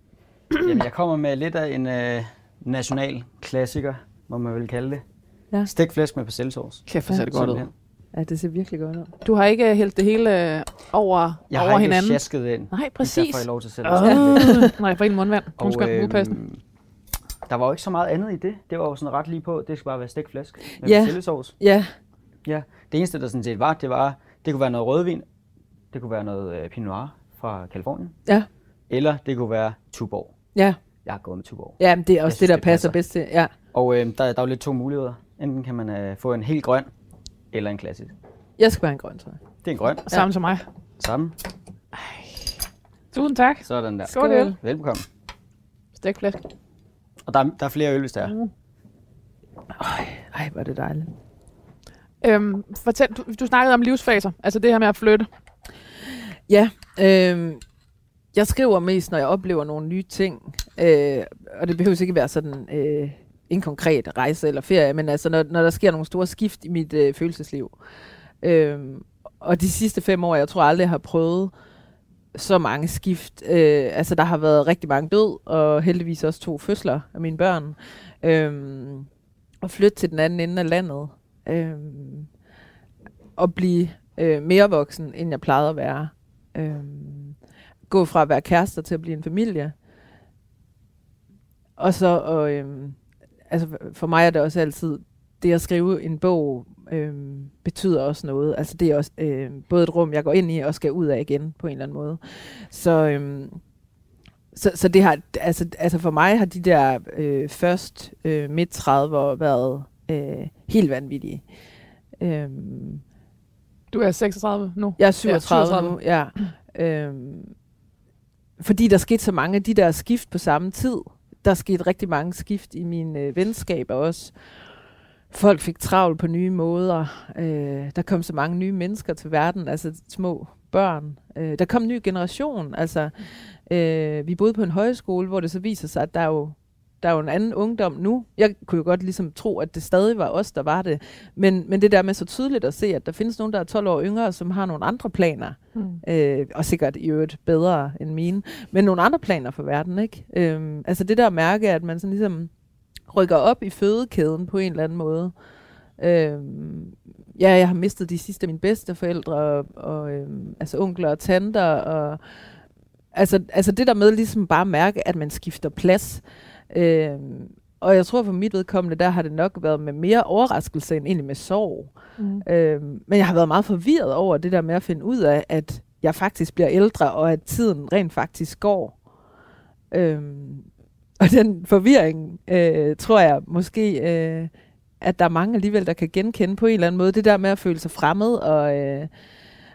Jamen, jeg kommer med lidt af en øh, national klassiker, må man vel kalde det. Ja. Stegt flæsk med persillesauce. Kæft, hvor ser det godt ud. Ja, det ser virkelig godt ud. Du har ikke hældt det hele øh, over, Jeg over har ikke hinanden? sjasket ind. Nej, Derfor præcis. får jeg lov til selv. Oh. at Nej, for en mundvand. Undskyld, øhm, upassende. der var jo ikke så meget andet i det. Det var jo sådan ret lige på. Det skal bare være stegt flæsk med Ja. persillesauce. Ja, Ja. Det eneste, der sådan set var, det var, det kunne være noget rødvin. Det kunne være noget øh, Pinot Noir fra Kalifornien. ja, Eller det kunne være Tuborg. Ja. Jeg har gået med Tuborg. Ja, men det er også synes, det, der det passer passer. bedst til. Ja. Og øh, der, der er jo lidt to muligheder. Enten kan man øh, få en helt grøn, eller en klassisk. Jeg skal være en grøn, tror jeg. Det er en grøn. Samme som mig. Sammen. Tusind tak. Sådan der. Skål. Skål. Velbekomme. Stik flæsk. Og der, er- der er flere øl, hvis der er. Mm. Ej, hvor er det dejligt. Øhm, fortæl, du, du snakkede om livsfaser, altså det her med at flytte. Ja, øh, jeg skriver mest, når jeg oplever nogle nye ting. Øh, og det behøver ikke være sådan øh, en konkret rejse eller ferie, men altså når, når der sker nogle store skift i mit øh, følelsesliv. Øh, og de sidste fem år, jeg tror aldrig, jeg har prøvet så mange skift. Øh, altså der har været rigtig mange død, og heldigvis også to fødsler af mine børn. Øh, og flytte til den anden ende af landet. Øh, og blive øh, mere voksen, end jeg plejede at være. Øh, gå fra at være kærester til at blive en familie. Og så, og, øhm, altså for mig er det også altid, det at skrive en bog øhm, betyder også noget. Altså det er også øhm, både et rum, jeg går ind i og skal ud af igen på en eller anden måde. Så, øhm, så, så det har, altså, altså for mig har de der øh, først øh, midt 30 år været øh, helt vanvittige. Øhm, Du er 36 nu. jeg er 37, 37. nu, ja. Øhm, fordi der skete så mange af de der skift på samme tid. Der skete rigtig mange skift i mine øh, venskaber også. Folk fik travlt på nye måder. Øh, der kom så mange nye mennesker til verden, altså små børn. Øh, der kom en ny generation. Altså, øh, vi boede på en højskole, hvor det så viser sig, at der er jo der er jo en anden ungdom nu. Jeg kunne jo godt ligesom tro, at det stadig var os, der var det. Men, men det der med så tydeligt at se, at der findes nogen, der er 12 år yngre, som har nogle andre planer. Mm. Øh, og sikkert i øvrigt bedre end mine. Men nogle andre planer for verden, ikke? Øhm, altså det der at mærke, at man sådan ligesom rykker op i fødekæden på en eller anden måde. Øhm, ja, jeg har mistet de sidste af mine bedsteforældre, og, og øhm, altså onkler og tanter, og altså, altså det der med ligesom bare at mærke, at man skifter plads. Øhm, og jeg tror for mit vedkommende, der har det nok været med mere overraskelse end egentlig med sorg. Mm. Øhm, men jeg har været meget forvirret over det der med at finde ud af, at jeg faktisk bliver ældre, og at tiden rent faktisk går. Øhm, og den forvirring, øh, tror jeg måske, øh, at der er mange alligevel, der kan genkende på en eller anden måde. Det der med at føle sig fremmed og, øh,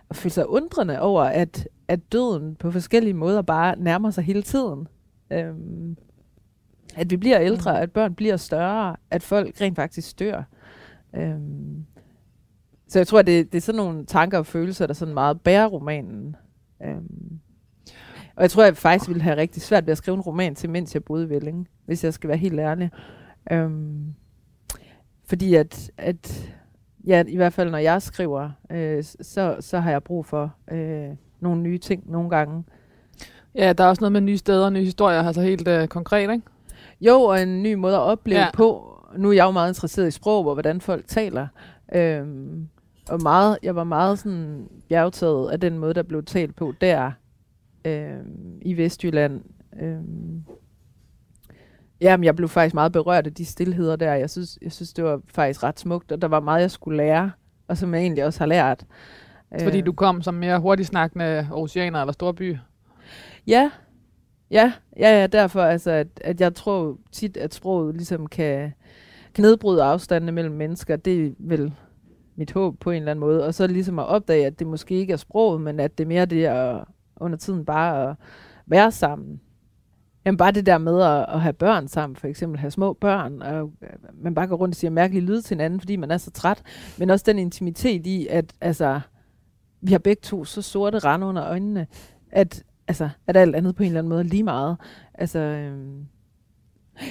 og føle sig undrende over, at, at døden på forskellige måder bare nærmer sig hele tiden. Øhm, at vi bliver ældre, Mm. at børn bliver større, at folk rent faktisk dør. Øhm, så jeg tror, det, det er sådan nogle tanker og følelser, der sådan meget bærer romanen. Øhm, og jeg tror, jeg faktisk ville have rigtig svært ved at skrive en roman til, mens jeg boede i Velling, hvis jeg skal være helt ærlig. Øhm, fordi at, at ja, i hvert fald når jeg skriver, øh, så, så har jeg brug for øh, nogle nye ting nogle gange. Ja, der er også noget med nye steder og nye historier, altså helt øh, konkret, ikke? Jo, og en ny måde at opleve Ja. på. Nu er jeg jo meget interesseret i sprog og hvordan folk taler. Øhm, og meget, jeg var meget sådan bjergtaget af den måde, der blev talt på der øhm, i Vestjylland. Øhm, jamen, jeg blev faktisk meget berørt af de stillheder der. Jeg synes, jeg synes, det var faktisk ret smukt, og der var meget, jeg skulle lære, og som jeg egentlig også har lært. Fordi Øh, du kom som mere hurtigsnakkende oceaner eller storby. Ja, ja, ja, ja derfor, altså, at, at jeg tror tit, at sproget ligesom kan, kan nedbryde afstandene mellem mennesker. Det er vel mit håb på en eller anden måde. Og så ligesom at opdage, at det måske ikke er sproget, men at det er mere det at under tiden bare at være sammen. Jamen bare det der med at, at have børn sammen, for eksempel have små børn, og øh, man bare går rundt og siger mærkelige lyde til hinanden, fordi man er så træt. Men også den intimitet i, at altså, vi har begge to så sorte rande under øjnene, at altså, at alt andet på en eller anden måde er lige meget. Altså, øhm,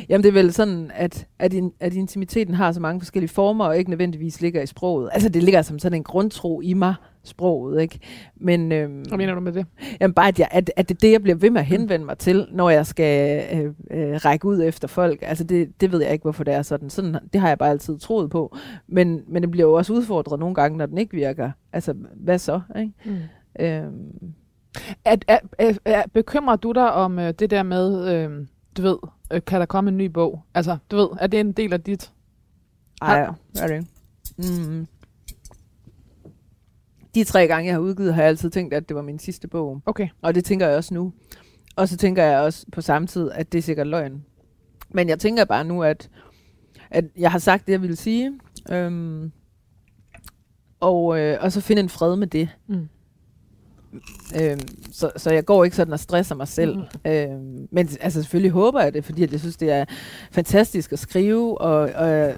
jamen det er vel sådan, at, at, in, at intimiteten har så mange forskellige former, og ikke nødvendigvis ligger i sproget. Altså det ligger som sådan en grundtro i mig, sproget, ikke? Men øhm, Hvad mener du med det? jamen bare, at, jeg, at, at det er det, jeg bliver ved med at henvende mig til, når jeg skal øh, øh, række ud efter folk. Altså det, det ved jeg ikke, hvorfor det er sådan. sådan. Det har jeg bare altid troet på. Men, men det bliver jo også udfordret nogle gange, når den ikke virker. Altså, hvad så? Ikke? Mm. Øhm, Er, er, er, er, bekymrer du dig om øh, det der med, øh, du ved, øh, kan der komme en ny bog? Altså, du ved, er det en del af dit? Ej, ja, er det ikke. Mm. De tre gange, jeg har udgivet, har jeg altid tænkt, at det var min sidste bog. Okay. Og det tænker jeg også nu. Og så tænker jeg også på samme tid, at det er sikkert løgn. Men jeg tænker bare nu, at, at jeg har sagt det, jeg ville sige. Øhm, og, øh, og så finde en fred med det. Mm. Øh, så, så jeg går ikke sådan og stresser mig selv. Mm. Øh, men altså selvfølgelig håber jeg det, fordi jeg synes, det er fantastisk at skrive, og, og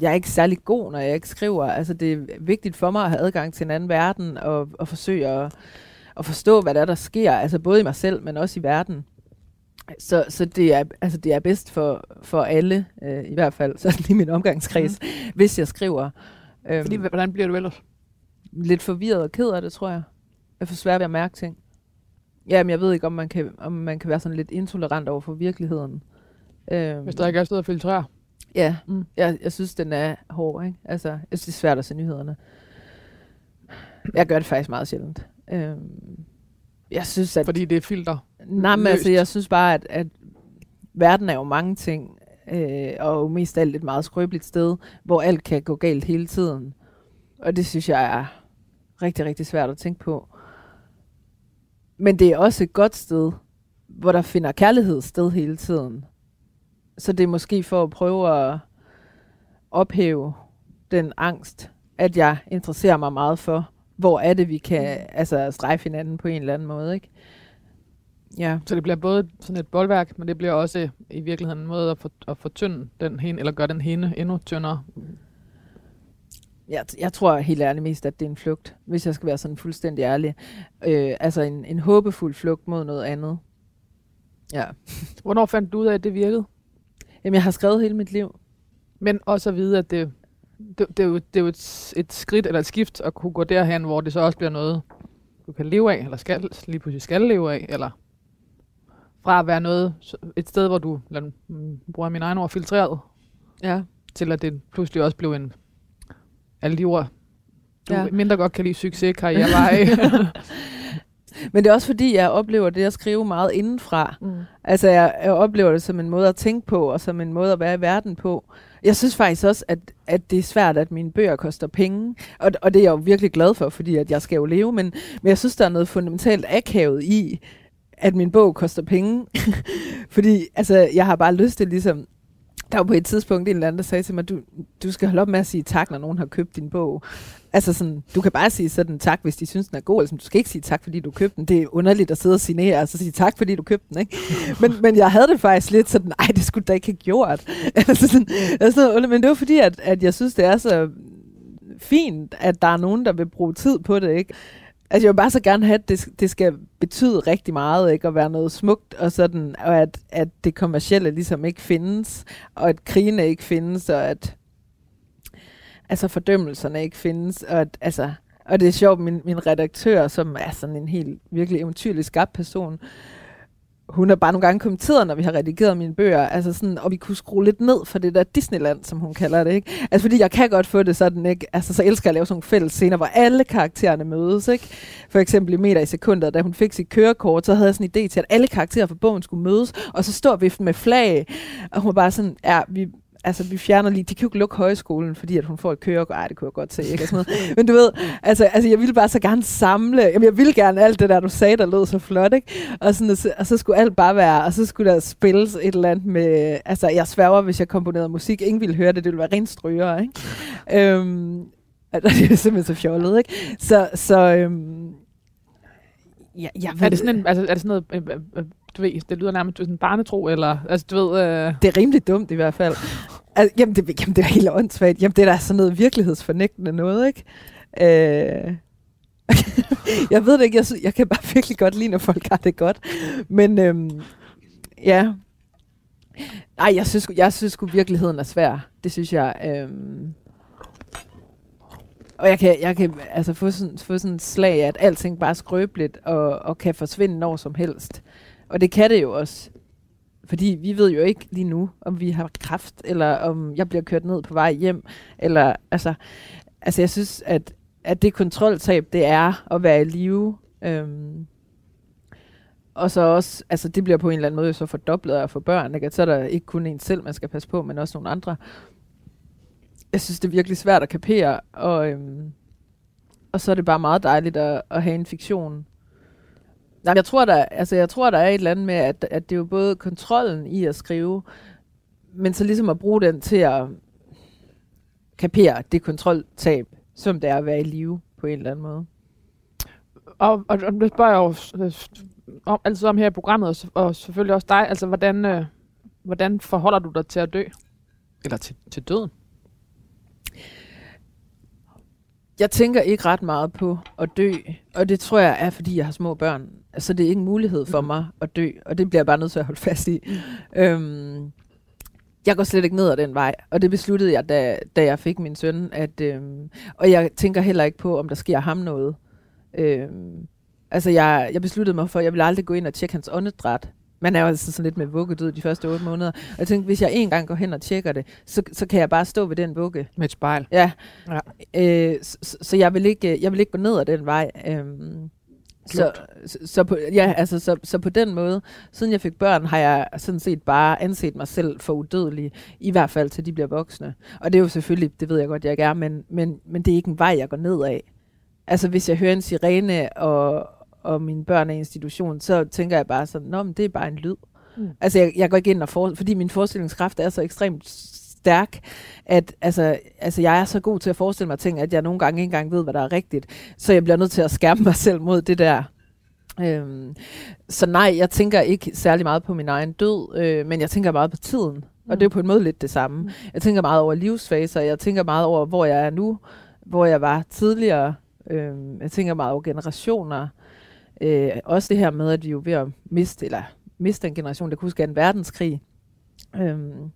jeg er ikke særlig god, når jeg ikke skriver. Altså det er vigtigt for mig at have adgang til en anden verden, og, og forsøge at, at forstå, hvad der er, der sker, altså både i mig selv, men også i verden. Så, så det, er, altså det er bedst for, for alle, øh, i hvert fald sådan i min omgangskreds, mm. hvis jeg skriver. Øhm, Fordi, hvordan bliver du ellers? lidt forvirret og ked af det, tror jeg. Jeg for svært ved at mærke ting. Jamen, jeg ved ikke, om man kan, om man kan være sådan lidt intolerant over for virkeligheden. Øhm, Hvis der ikke er sted at filtrere. Ja, Mm. jeg, jeg synes, den er hård, ikke? Altså, jeg synes, det er svært at se nyhederne. Jeg gør det faktisk meget sjældent. Øhm, jeg synes, at... Fordi det er filter. Nej, men altså, jeg synes bare, at, at verden er jo mange ting, øh, og jo mest alt et meget skrøbeligt sted, hvor alt kan gå galt hele tiden. Og det synes jeg er rigtig, rigtig svært at tænke på. Men det er også et godt sted, hvor der finder kærlighed sted hele tiden. Så det er måske for at prøve at ophæve den angst, at jeg interesserer mig meget for, hvor er det, vi kan altså, strejfe hinanden på en eller anden måde. Ikke? Ja. Så det bliver både sådan et boldværk, men det bliver også i virkeligheden en måde at, for, at fortynde den hende, eller gøre den hende endnu tyndere. Jeg, jeg tror helt ærligt mest, at det er en flugt, hvis jeg skal være sådan fuldstændig ærlig. Øh, altså en, en håbefuld flugt mod noget andet. Ja. Hvornår fandt du ud af, at det virkede? Jamen, jeg har skrevet hele mit liv. Men også at vide, at det, det, det, er, jo, det er jo et, et skridt eller et skift at kunne gå derhen, hvor det så også bliver noget, du kan leve af, eller skal, lige pludselig skal leve af, eller fra at være noget, et sted, hvor du, lad, bruger mine egne ord, filtreret, Ja. til at det pludselig også blev en, alle de ord, du Ja. mindre godt kan lide succes, karriereveje. Men det er også fordi, jeg oplever det at skrive meget indenfra. mm. Altså, jeg, jeg oplever det som en måde at tænke på, og som en måde at være i verden på. Jeg synes faktisk også, at, at det er svært, at mine bøger koster penge. Og, og det er jeg jo virkelig glad for, fordi at jeg skal jo leve. Men, men jeg synes, der er noget fundamentalt akavet i, at min bog koster penge. fordi altså, jeg har bare lyst til ligesom... Der var på et tidspunkt en eller anden, der sagde til mig, du, du skal holde op med at sige tak, når nogen har købt din bog. Altså sådan, du kan bare sige sådan tak, hvis de synes, den er god. Altså, du skal ikke sige tak, fordi du købte den. Det er underligt at sidde og signere, og så sige tak, fordi du købte den, ikke? Men, men jeg havde det faktisk lidt sådan, nej, det skulle da ikke have gjort. altså sådan, altså, sådan, men det var fordi, at, at jeg synes, det er så fint, at der er nogen, der vil bruge tid på det, ikke? Altså, jeg vil bare så gerne have, at det, det skal betyde rigtig meget, ikke? At være noget smukt, og sådan, og at, at det kommercielle ligesom ikke findes, og at krigene ikke findes, og at altså fordømmelserne ikke findes, og at, altså, og det er sjovt, min, min redaktør, som er sådan en helt virkelig eventyrlig skabt person, hun har bare nogle gange kommenteret, når vi har redigeret mine bøger, altså sådan, og vi kunne skrue lidt ned for det der Disneyland, som hun kalder det, ikke? Altså fordi jeg kan godt få det sådan, ikke? Altså så elsker jeg at lave sådan nogle fælles scener, hvor alle karaktererne mødes, ikke? For eksempel i meter i sekundet, da hun fik sit kørekort, så havde jeg sådan en idé til, at alle karakterer fra bogen skulle mødes, og så står vi med flag, og hun var bare sådan, ja, vi, altså vi fjerner lige, de kan jo ikke lukke højskolen, fordi at hun får et kørekort, ej det kunne jeg godt se, ikke? Og sådan noget. Men du ved, altså, altså jeg ville bare så gerne samle, jamen jeg ville gerne alt det der, du sagde, der lød så flot, ikke? Og, sådan, og, så, og så skulle alt bare være, og så skulle der spilles et eller andet med, altså jeg sværger, hvis jeg komponerede musik, ingen ville høre det, det ville være rent stryger, ikke? øhm, altså, det er simpelthen så fjollet, ikke? Så, så øhm, ja, jeg er, det sådan en, altså, er det sådan noget, øh, øh, øh, du ved, det lyder nærmest sådan en barnetro, eller, altså du ved, øh, Det er rimelig dumt i hvert fald. Altså, jamen, det, jamen, det er helt åndssvagt. Jamen, det er da sådan noget virkelighedsfornægtende noget, ikke? Øh, jeg ved det ikke, jeg, jeg kan bare virkelig godt lide, når folk har det godt. Men øhm, ja. Nej, jeg synes, jeg synes sgu, virkeligheden er svær. Det synes jeg. Øhm, og jeg kan, jeg kan altså få sådan, få sådan et slag af, at alting bare er skrøbeligt og, og kan forsvinde når som helst. Og det kan det jo også. Fordi vi ved jo ikke lige nu, om vi har kraft, eller om jeg bliver kørt ned på vej hjem. Eller, altså, altså jeg synes, at, at det kontroltab, det er at være i live. Øhm, og så også, altså det bliver på en eller anden måde så fordoblet af at få børn. Ikke? At så er der ikke kun en selv, man skal passe på, men også nogle andre. Jeg synes, det er virkelig svært at kapere, og, øhm, og så er det bare meget dejligt at, at have en fiktion. Nej, jeg tror, der, altså, jeg tror, der er et eller andet med, at, at det er jo både kontrollen i at skrive, men så ligesom at bruge den til at kapere det kontroltab, som det er at være i live på en eller anden måde. og, og, og det spørger jeg jo øh, om, altid om her i programmet, og, og selvfølgelig også dig. Altså, hvordan, øh, hvordan forholder du dig til at dø? Eller til, til døden? Jeg tænker ikke ret meget på at dø, og det tror jeg er, fordi jeg har små børn. Altså, det er ikke en mulighed for mig at dø, og det bliver jeg bare nødt til at holde fast i. Øhm, jeg går slet ikke ned ad den vej, og det besluttede jeg, da, da jeg fik min søn. At, øhm, og jeg tænker heller ikke på, om der sker ham noget. Øhm, altså, jeg, jeg besluttede mig for, at jeg vil aldrig gå ind og tjekke hans åndedræt. Man er jo altså sådan lidt med vuggedød de første otte måneder. Og jeg tænkte, hvis jeg en gang går hen og tjekker det, så, så kan jeg bare stå ved den vugge. Med et spejl. Ja. Ja. Øh, så, så- så jeg vil ikke, jeg vil ikke gå ned ad den vej. Øhm, så, så, så, på, ja, altså, så, så på den måde, siden jeg fik børn, har jeg sådan set bare anset mig selv for udødelig, i hvert fald til de bliver voksne. Og det er jo selvfølgelig, det ved jeg godt, jeg ikke er, men, men, men det er ikke en vej, jeg går ned af. Altså hvis jeg hører en sirene, og, og mine børn er i institution, så tænker jeg bare sådan, Nå, men det er bare en lyd. Mm. Mm. Altså jeg, jeg går ikke ind og for, fordi min forestillingskraft er så ekstremt stærk, at altså, altså, jeg er så god til at forestille mig ting, at jeg nogle gange ikke engang ved, hvad der er rigtigt. Så jeg bliver nødt til at skærme mig selv mod det der. Øhm, så nej, jeg tænker ikke særlig meget på min egen død, øh, men jeg tænker meget på tiden. Mm. Og det er jo på en måde lidt det samme. Mm. Mm. Jeg tænker meget over livsfaser, jeg tænker meget over, hvor jeg er nu, hvor jeg var tidligere. Øhm, jeg tænker meget over generationer. Øh, også det her med, at vi jo ved at miste, eller miste en generation, der kunne huske en verdenskrig. Øhm,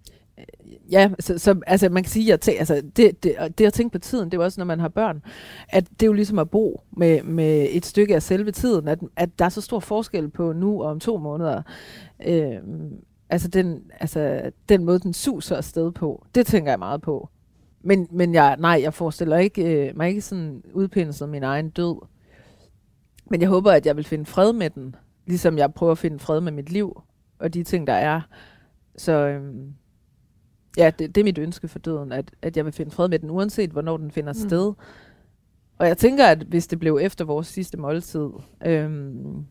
ja, så, så altså, man kan sige, at jeg tæ- altså, det, det, det at tænke på tiden, det er jo også, når man har børn, at det er jo ligesom at bo med, med et stykke af selve tiden, at, at der er så stor forskel på nu og om to måneder. Øh, altså, den, altså den måde, den suser afsted på, det tænker jeg meget på. Men, men jeg, nej, jeg forestiller ikke, øh, mig ikke sådan udpindet min egen død. Men jeg håber, at jeg vil finde fred med den, ligesom jeg prøver at finde fred med mit liv og de ting, der er. Så Øh, ja, det, det er mit ønske for døden, at, at jeg vil finde fred med den, uanset hvornår den finder Mm. sted. Og jeg tænker, at hvis det blev efter vores sidste måltid, øhm,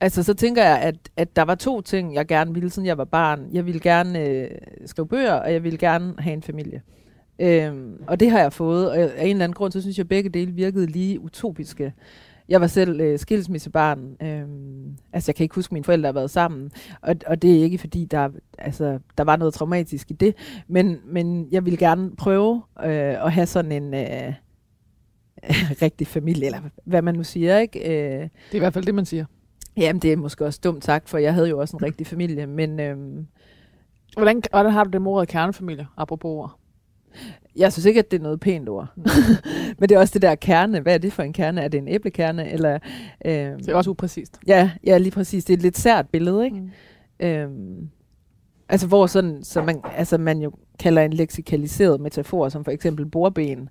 altså så tænker jeg, at, at der var to ting, jeg gerne ville, siden jeg var barn. Jeg ville gerne øh, skrive bøger, og jeg ville gerne have en familie. Øhm, og det har jeg fået, og af en eller anden grund, så synes jeg, at begge dele virkede lige utopiske. Jeg var selv øh, skilsmissebarn. Øhm, altså, jeg kan ikke huske, at mine forældre har været sammen. Og, og det er ikke, fordi der, altså, der var noget traumatisk i det. Men, men jeg ville gerne prøve øh, at have sådan en øh, rigtig familie, eller hvad man nu siger, ikke? Øh, Det er i hvert fald det, man siger. jamen, det er måske også dumt sagt, for jeg havde jo også en rigtig familie. Men øhm, Hvordan, hvordan har du det med ordet kernefamilie, apropos ord? Jeg synes ikke, at det er noget pænt ord. men det er også det der kerne. Hvad er det for en kerne? Er det en æblekerne? Eller, øhm, Det er også upræcist. Ja, ja, lige præcis. Det er et lidt sært billede, ikke? Mm. Øhm, altså hvor sådan, så man, altså man jo kalder en leksikaliseret metafor, som for eksempel bordben.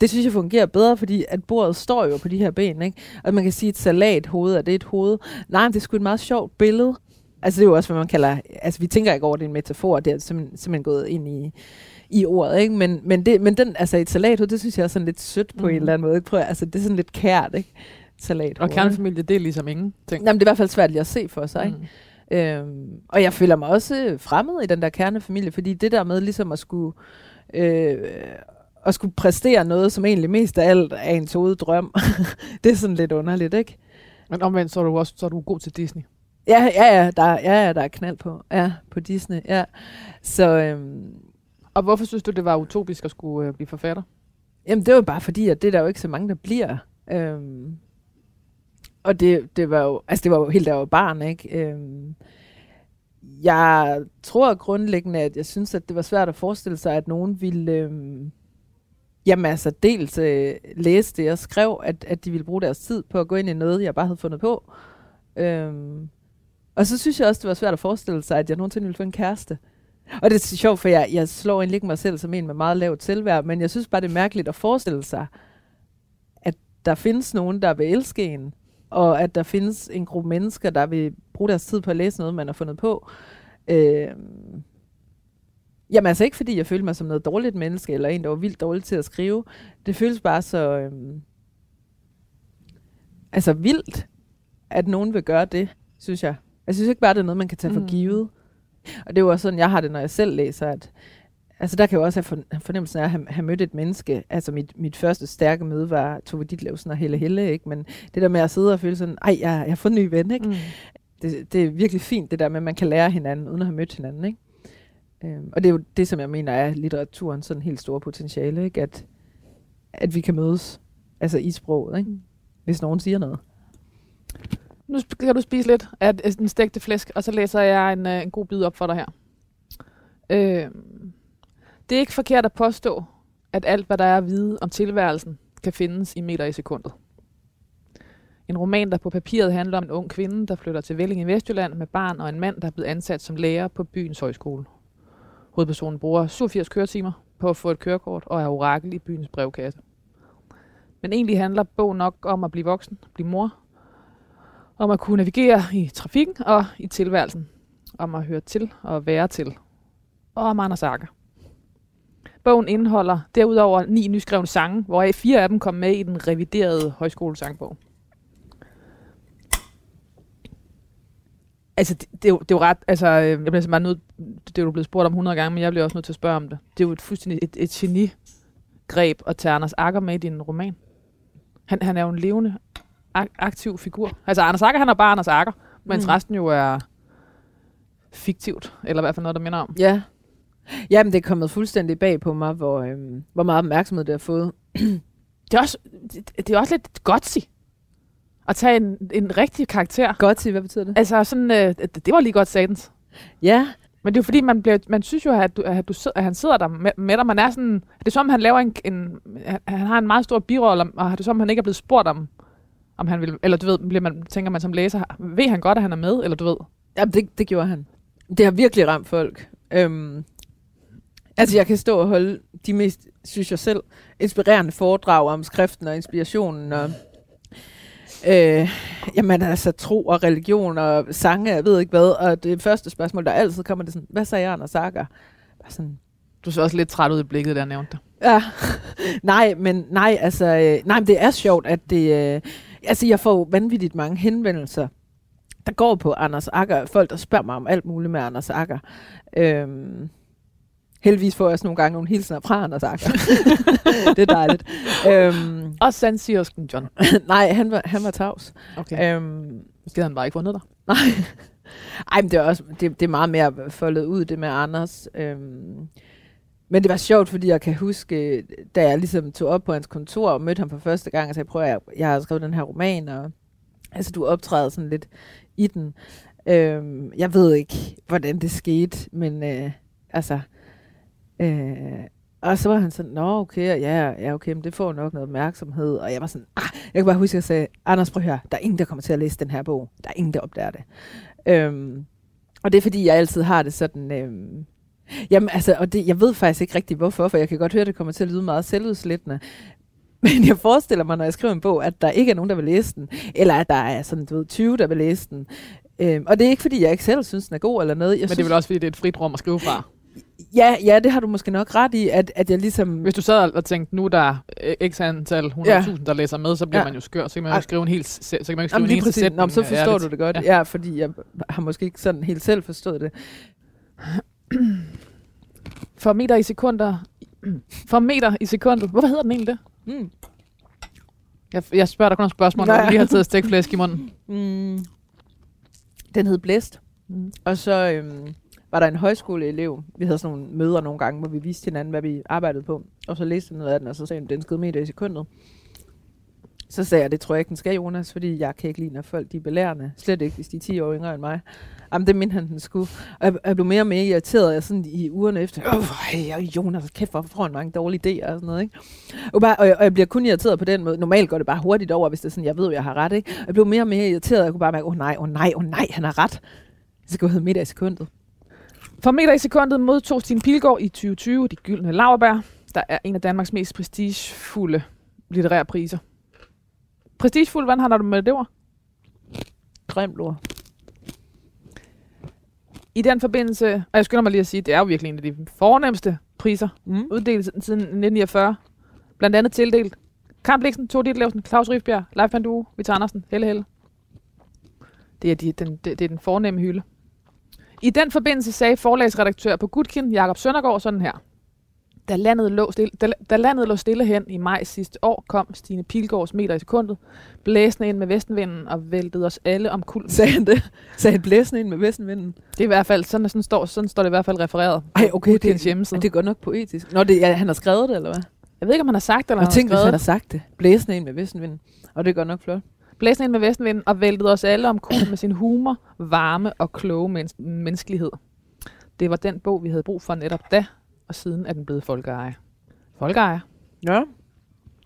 Det synes jeg fungerer bedre, fordi at bordet står jo på de her ben, ikke? Og man kan sige, et salathoved, er det et hoved? Nej, men det er sgu et meget sjovt billede. Altså det er jo også, hvad man kalder, altså vi tænker ikke over, det er en metafor, det er simpelthen, simpelthen gået ind i, i ordet, ikke? Men, men, det, men den, altså et salathoved, det synes jeg er sådan lidt sødt på mm. en Mhm. eller anden måde. Prøv, at- altså det er sådan lidt kært, ikke? Salathoved. Og kernefamilie, det er ligesom ingen ting. Jamen, det er i hvert fald svært lige at se for sig, ikke? Mm. Øhm, og jeg føler mig også fremmed i den der kernefamilie, fordi det der med ligesom at skulle, øh, at skulle præstere noget, som egentlig mest af alt er ens hoveddrøm, det er sådan lidt underligt, ikke? Men omvendt, så er du også så er du god til Disney. Ja, ja, ja, der, ja, ja, der er knald på, ja, på Disney, ja. Så, øhm, og hvorfor synes du, det var utopisk at skulle øh, blive forfatter? Jamen, det var bare fordi, at det er der jo ikke så mange, der bliver. Øhm, og det, det var jo, altså det var jo helt der var barn, ikke? Øhm, jeg tror grundlæggende, at jeg synes, at det var svært at forestille sig, at nogen ville, øhm, jamen altså dels øh, læse det, jeg skrev, at, at de ville bruge deres tid på at gå ind i noget, jeg bare havde fundet på. Øhm, og så synes jeg også, det var svært at forestille sig, at jeg nogensinde ville få en kæreste. Og det er sjovt, for jeg, jeg slår egentlig ikke mig selv som en med meget lavt selvværd, men jeg synes bare, det er mærkeligt at forestille sig, at der findes nogen, der vil elske en, og at der findes en gruppe mennesker, der vil bruge deres tid på at læse noget, man har fundet på. Øh, jamen altså ikke, fordi jeg føler mig som noget dårligt menneske, eller en, der var vildt dårlig til at skrive. Det føles bare så... Øh, altså vildt, at nogen vil gøre det, synes jeg. Jeg synes ikke bare, det er noget, man kan tage for Mm. givet. Og det er jo også sådan, jeg har det, når jeg selv læser, at, altså der kan jeg også have for- fornemmelsen af at have, have mødt et menneske. Altså mit, mit første stærke møde var Tove Ditlevsen og Helle Helle, ikke? Men det der med at sidde og føle sådan, ej, jeg, jeg har fået en ny ven, ikke? Mm. Det, det er virkelig fint, det der med, at man kan lære hinanden, uden at have mødt hinanden, ikke? Øhm, og det er jo det, som jeg mener er litteraturens sådan helt store potentiale, ikke? At, at vi kan mødes, altså i sproget, ikke? Hvis nogen siger noget. Nu sp- kan du spise lidt af en den stegte flæsk, og så læser jeg en, øh, en god bid op for dig her. Øh, det er ikke forkert at påstå, at alt, hvad der er at vide om tilværelsen, kan findes i meter i sekundet. En roman, der på papiret handler om en ung kvinde, der flytter til Velling i Vestjylland med barn og en mand, der er blevet ansat som lærer på byens højskole. Hovedpersonen bruger 87 køretimer på at få et kørekort og er orakel i byens brevkasse. Men egentlig handler bogen nok om at blive voksen, blive mor, om at kunne navigere i trafikken og i tilværelsen, om at høre til og være til, og om Anders Akker. Bogen indeholder derudover ni nyskrevne sange, hvoraf fire af dem kom med i den reviderede højskolesangbog. Altså, det, det, er jo, det er jo ret, altså, øh, jeg bliver simpelthen nødt, det er jo blevet spurgt om 100 gange, men jeg bliver også nødt til at spørge om det. Det er jo et fuldstændig et, et geni-greb at tage Anders Akker med i din roman. Han, han er jo en levende, aktiv figur. Altså, Anders Akker, han er bare Anders Akker, mens Mm. resten jo er fiktivt, eller i hvert fald noget, der minder om. Ja. Jamen, det er kommet fuldstændig bag på mig, hvor, øhm, hvor meget opmærksomhed det har fået. Det er også, det, det er også lidt gutsy at tage en, en rigtig karakter. Godt til, hvad betyder det? Altså sådan, øh, det, var lige godt satans. Ja, Men det er jo fordi, man, bliver, man synes jo, at, du, at, du, at han sidder der med, med dig. Man er sådan, det er som, han laver en, en han, han har en meget stor birolle, og det er som, han ikke er blevet spurgt om, om han vil, eller du ved, bliver man, tænker man som læser, ved han godt, at han er med, eller du ved. Jamen, det, det gjorde han. Det har virkelig ramt folk. Øhm, altså, jeg kan stå og holde de mest, synes jeg selv, inspirerende foredrag om skriften og inspirationen og øh, jamen, altså, tro og religion og sange, jeg ved ikke hvad. Og det første spørgsmål, der altid kommer, det er sådan, hvad sagde Anders Sager? Bare sådan, Du så også lidt træt ud i blikket, jeg nævnte. Ja, nej, men nej, altså, øh, nej, men det er sjovt, at det, øh, altså, jeg får vanvittigt mange henvendelser, der går på Anders Akker, folk, der spørger mig om alt muligt med Anders Akker. Øhm, heldigvis får jeg også nogle gange nogle hilsener fra Anders Akker. det er dejligt. Øhm, Og Sandsigersken John. nej, han var, han var tavs. Okay. Øhm, Måske han bare ikke fundet dig. Nej. Ej, men det er, også, det, det er meget mere foldet ud, det med Anders. Øhm, men det var sjovt, fordi jeg kan huske, da jeg ligesom tog op på hans kontor og mødte ham for første gang, og sagde, prøv at jeg, jeg har skrevet den her roman, og altså, du optræder sådan lidt i den. Øhm, jeg ved ikke, hvordan det skete, men øh, altså... Øh, og så var han sådan, nå okay, ja, ja okay, men det får nok noget opmærksomhed. Og jeg var sådan, ah, jeg kan bare huske, at jeg sagde, Anders, prøv at høre, der er ingen, der kommer til at læse den her bog. Der er ingen, der opdager det. Øhm, og det er fordi, jeg altid har det sådan, øhm, jamen altså, og det, jeg ved faktisk ikke rigtig hvorfor, for jeg kan godt høre, at det kommer til at lyde meget selvudslættende. Men jeg forestiller mig, når jeg skriver en bog, at der ikke er nogen, der vil læse den, eller at der er sådan, du ved, 20, der vil læse den. Øhm, og det er ikke fordi, jeg ikke selv synes, den er god eller noget. Jeg Men synes, det er vel også, fordi det er et frit rum at skrive fra. ja, ja, det har du måske nok ret i, at, at jeg ligesom... Hvis du sad og- tænkte, nu er der øh, x antal 100.000, Ja. der læser med, så bliver Ja. man jo skør. Så kan man jo Ej. skrive en hel, så kan man jo ikke skrive Jamen, en præcis. sætning. Nå, så øh, forstår ærligt. du det godt. Ja. Ja. ja, fordi jeg har måske ikke sådan helt selv forstået det. For meter i sekunder. For meter i sekundet. Hvorfor hedder den egentlig det? Mm. Jeg, jeg spørger dig kun om spørgsmål, når du lige har taget stikflæsk i munden. Mm. Den hed Blæst. Mm. Og så øhm, var der en højskoleelev. Vi havde sådan nogle møder nogle gange, hvor vi viste hinanden, hvad vi arbejdede på. Og så læste jeg noget af den, og så sagde hun, den skød meter i sekundet. Så sagde jeg, det tror jeg ikke, den skal, Jonas, fordi jeg kan ikke lide, når folk de er belærende. Slet ikke, hvis de er 10 år yngre end mig. Jamen, det mente han, den skulle. Og jeg, jeg blev mere og mere irriteret jeg sådan i ugerne efter. Åh, hey, Jonas, kæft, hvorfor får han mange dårlige idéer og sådan noget, ikke? Og, bare, og, jeg, og jeg bliver kun irriteret på den måde. Normalt går det bare hurtigt over, hvis det er sådan, jeg ved, jeg har ret, ikke? Og jeg blev mere og mere irriteret, jeg kunne bare mærke, åh oh, nej, åh oh, nej, åh oh, nej, han har ret. Jeg skal jo hedde middag i sekundet. For meter i sekundet modtog Stine Pilgaard i 2020 de gyldne laverbær, der er en af Danmarks mest prestigefulde litterære priser. Prestigefuld, hvordan har du med det ord? Grimt ord. I den forbindelse, og jeg skynder mig lige at sige, det er jo virkelig en af de fornemmeste priser, Mm. uddelt siden 1949. Blandt andet tildelt Karl Bliksen, Tove Ditlevsen, Claus Rifbjerg, Leif Pandue, Vita Andersen, Helle Helle. Det er, de, den, det, det er den fornemme hylde. I den forbindelse sagde forlagsredaktør på Gutkin, Jakob Søndergaard, sådan her. Da landet, lå stille, da, da landet lå stille hen i maj sidste år, kom Stine Pilgaards meter i sekundet, blæsende ind med vestenvinden og væltede os alle om kul. Sagde han det? Sagde han blæsende ind med vestenvinden? Det er i hvert fald, sådan, sådan, står, sådan står det i hvert fald refereret Ej, okay, Putins det- hjemmeside. Det er godt nok poetisk. Nå, det, ja, han har skrevet det, eller hvad? Jeg ved ikke, om han har sagt det, eller Og han tænk, har hvis han har skrevet sagt det. Blæsende ind med vestenvinden. Og det er godt nok flot. Blæsende ind med vestenvinden og væltede os alle om kul med sin humor, varme og kloge mens- menneskelighed. Det var den bog, vi havde brug for netop da, og siden er den blevet folkeeje. Folkeeje? Ja.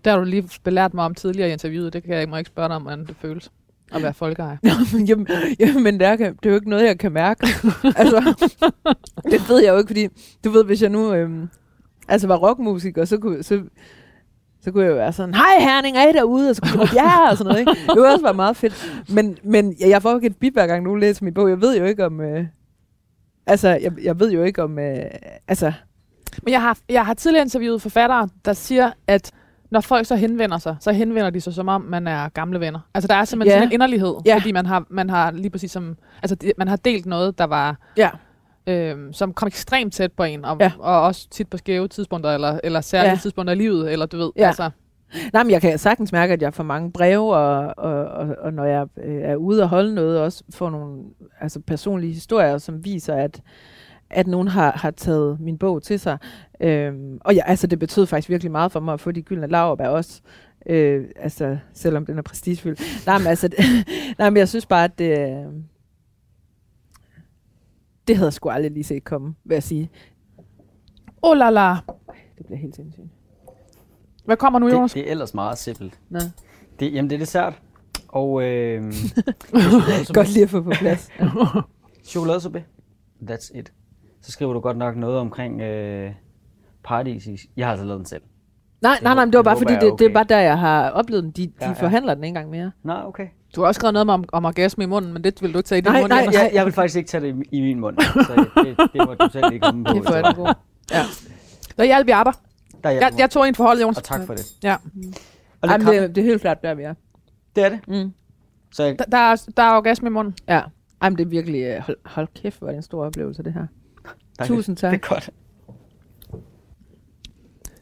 Det har du lige belært mig om tidligere i interviewet. Det kan jeg, må jeg ikke spørge dig om, hvordan det føles at være folkeeje. jamen, jamen det, er, det er jo ikke noget, jeg kan mærke. altså, det ved jeg jo ikke, fordi du ved, hvis jeg nu øhm, altså var rockmusiker, så kunne, så, så kunne jeg jo være sådan, hej Herning, er I derude? Og så kunne jeg ja, og sådan noget. Ikke? Det ville også være meget fedt. Men, men jeg, får ikke et bip, hver gang nogen læser min bog. Jeg ved jo ikke om... Øh, altså, jeg, jeg ved jo ikke om... Øh, altså, Men jeg har, jeg har tidligere interviewet forfattere, der siger, at når folk så henvender sig, så henvender de sig som om, man er gamle venner. Altså der er simpelthen Ja. sådan en inderlighed, Ja. fordi man har, man har lige præcis som, altså man har delt noget, der var, ja. øh, som kom ekstremt tæt på en, og, Ja. og også tit på skæve tidspunkter, eller, eller særlige Ja. tidspunkter i livet, eller du ved, Ja. altså, Nej, men jeg kan sagtens mærke, at jeg får mange breve, og, og, og, og når jeg øh, er ude og holde noget, også får nogle altså personlige historier, som viser, at, at nogen har, har taget min bog til sig. Øhm, og ja, altså, det betød faktisk virkelig meget for mig at få de gyldne laverbær også. Øh, altså, selvom den er prestigefyldt. Nej, men altså, det, nej, men jeg synes bare, at det, øh, det havde jeg sgu aldrig lige set komme, vil jeg sige. oh la la. Det bliver helt sindssygt. Hvad kommer nu, Jonas? Det, det er ellers meget simpelt. Nå. Det, jamen, det er dessert. Og øh, Godt lige at få på plads. chokoladesuppe. That's it. Så skriver du godt nok noget omkring øh, paradis. Jeg har altså lavet den selv. Nej, nej, nej, men det var Det bare fordi, jeg det, er det er bare der, jeg har oplevet den. De, de Ja, ja. forhandler den ikke engang mere. Nå, okay. Du har også skrevet noget om, om orgasme i munden, men det vil du ikke tage i din Nej, mund. nej, Jonas. Jeg, jeg vil faktisk ikke tage det i, i min mund. Så det, det må du selv lige komme på. Det jeg så- den god. Ja. Der hjalp vi andre. Der er jeg, Jeg, jeg tog en forhold, Jonas. Og tak for det. Ja. Og Ej, lidt men kaffe. det, det er helt klart, der vi er. Det er det. Mm. Så jeg, Der, der, er, der er orgasme i munden. Ja. Ej, men det er virkelig... øh, Hold, hold kæft, hvor er det en stor oplevelse, det her. Dejligt. Tusind tak. Det er godt.